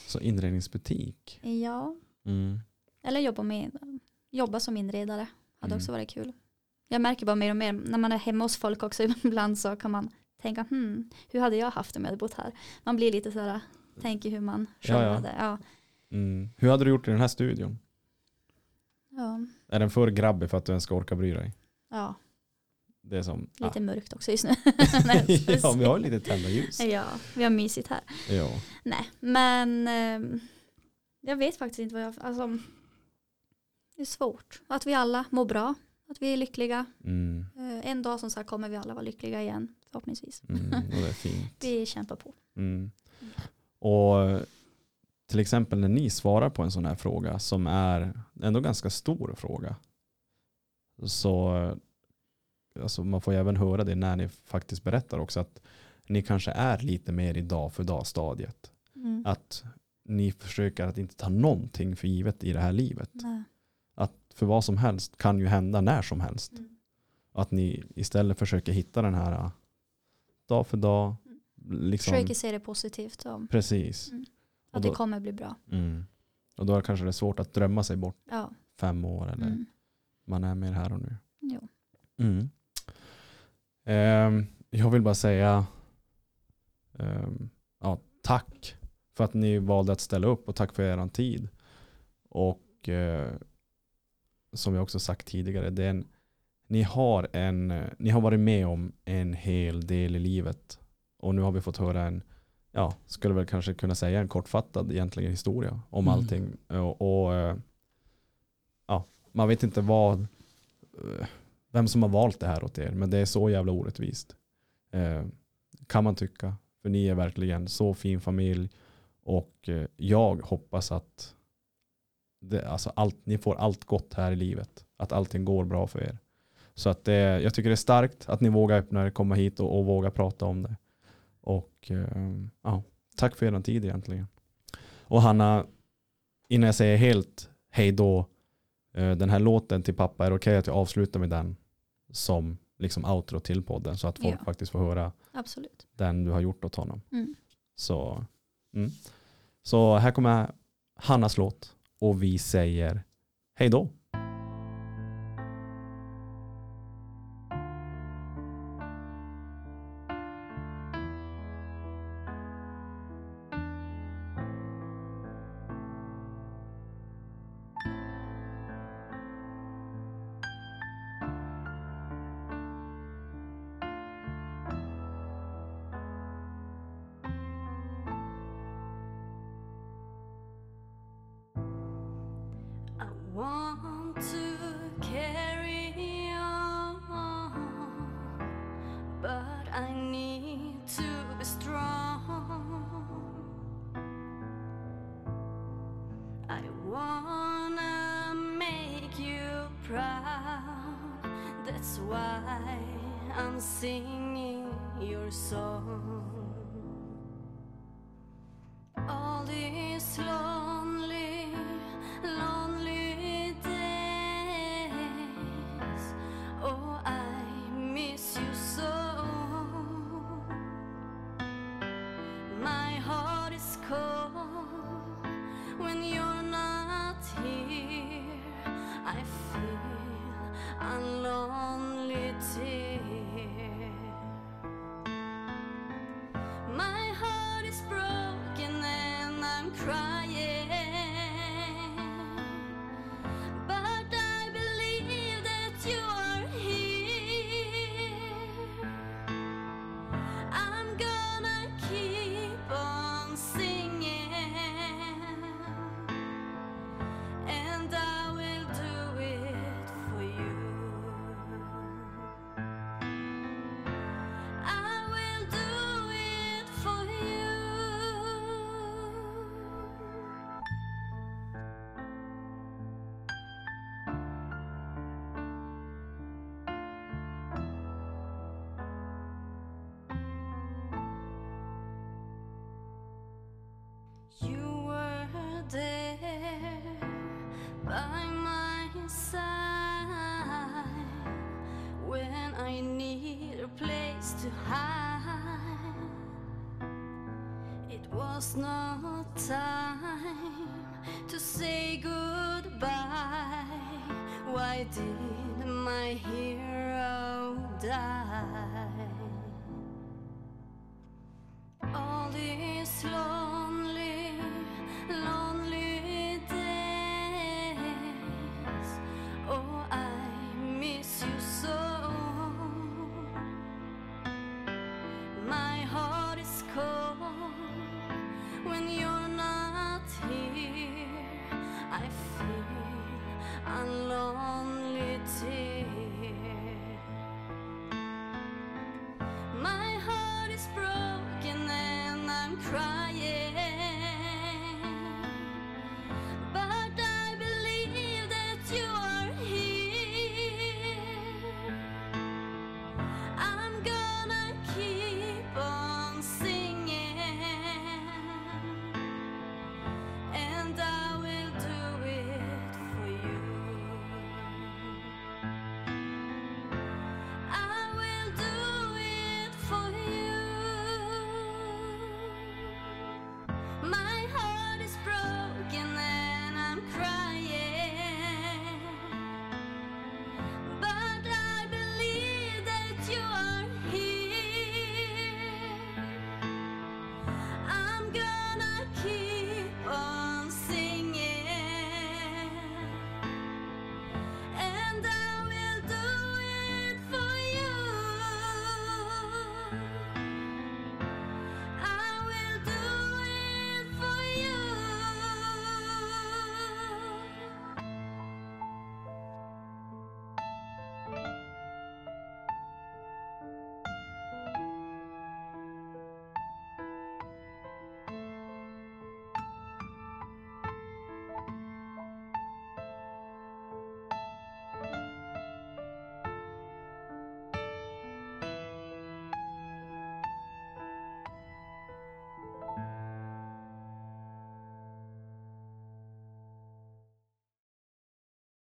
Så inredningsbutik. Ja, Mm. Eller jobba, med, jobba som inredare. Hade Mm. också varit kul. Jag märker bara mer och mer när man är hemma hos folk också ibland så kan man tänka hmm, hur hade jag haft det om jag hade bott här? Man blir lite sådär, tänker hur man själv Ja, ja. hade. Ja, Mm. Hur hade du gjort i den här studion? ja, Är den för grabbig för att du ens ska orka bry dig? ja, Det är som... lite mörkt också just nu. Nej, ja, vi har lite tända ljus. ja, vi har mysigt här. Ja. Nej, men ehm, jag vet faktiskt inte vad jag, alltså det är svårt. Att vi alla mår bra, att vi är lyckliga. Mm. Eh, En dag som sagt kommer vi alla vara lyckliga igen, förhoppningsvis. Mm. Och det är fint. Vi kämpar på. Mm. Och eh, till exempel när ni svarar på en sån här fråga som är ändå ganska stor fråga. Så alltså man får ju även höra det när ni faktiskt berättar också att ni kanske är lite mer i dag för dag stadiet. Mm. Att ni försöker att inte ta någonting för givet i det här livet. Nej. För vad som helst kan ju hända när som helst. Mm. Att ni istället försöker hitta den här uh, dag för dag. Liksom, Försöker se det positivt om precis. Mm. Att då- det kommer bli bra. Mm. Och då är det kanske det är svårt att drömma sig bort Ja. fem år eller Mm. man är mer här och nu. Jo. Mm. Ehm, jag vill bara säga ehm, ja, tack för att ni valde att ställa upp och tack för er tid. Och eh, som jag också sagt tidigare, det är en, ni, har en, ni har varit med om en hel del i livet. Och nu har vi fått höra en, ja, skulle väl kanske kunna säga en kortfattad egentligen historia om Mm. allting. Och, och eh, ja, man vet inte vad, eh, vem som har valt det här åt er, men det är så jävla orättvist. Eh, kan man tycka. För ni är verkligen så fin familj och jag hoppas att det, alltså allt, ni får allt gott här i livet. Att allting går bra för er. Så att det, jag tycker det är starkt att ni vågar öppna er, komma hit och, och våga prata om det. Och eh, ja, tack för er tid egentligen. Och Hanna, innan jag säger helt hej då, eh, den här låten till pappa, är det okej att jag avslutar med den som liksom outro till podden så att folk Ja. faktiskt får höra Absolut. den du har gjort åt honom. Mm. Så, mm. så här kommer Hannas låt och vi säger hej då. Was no time to say goodbye. Why did my hero die?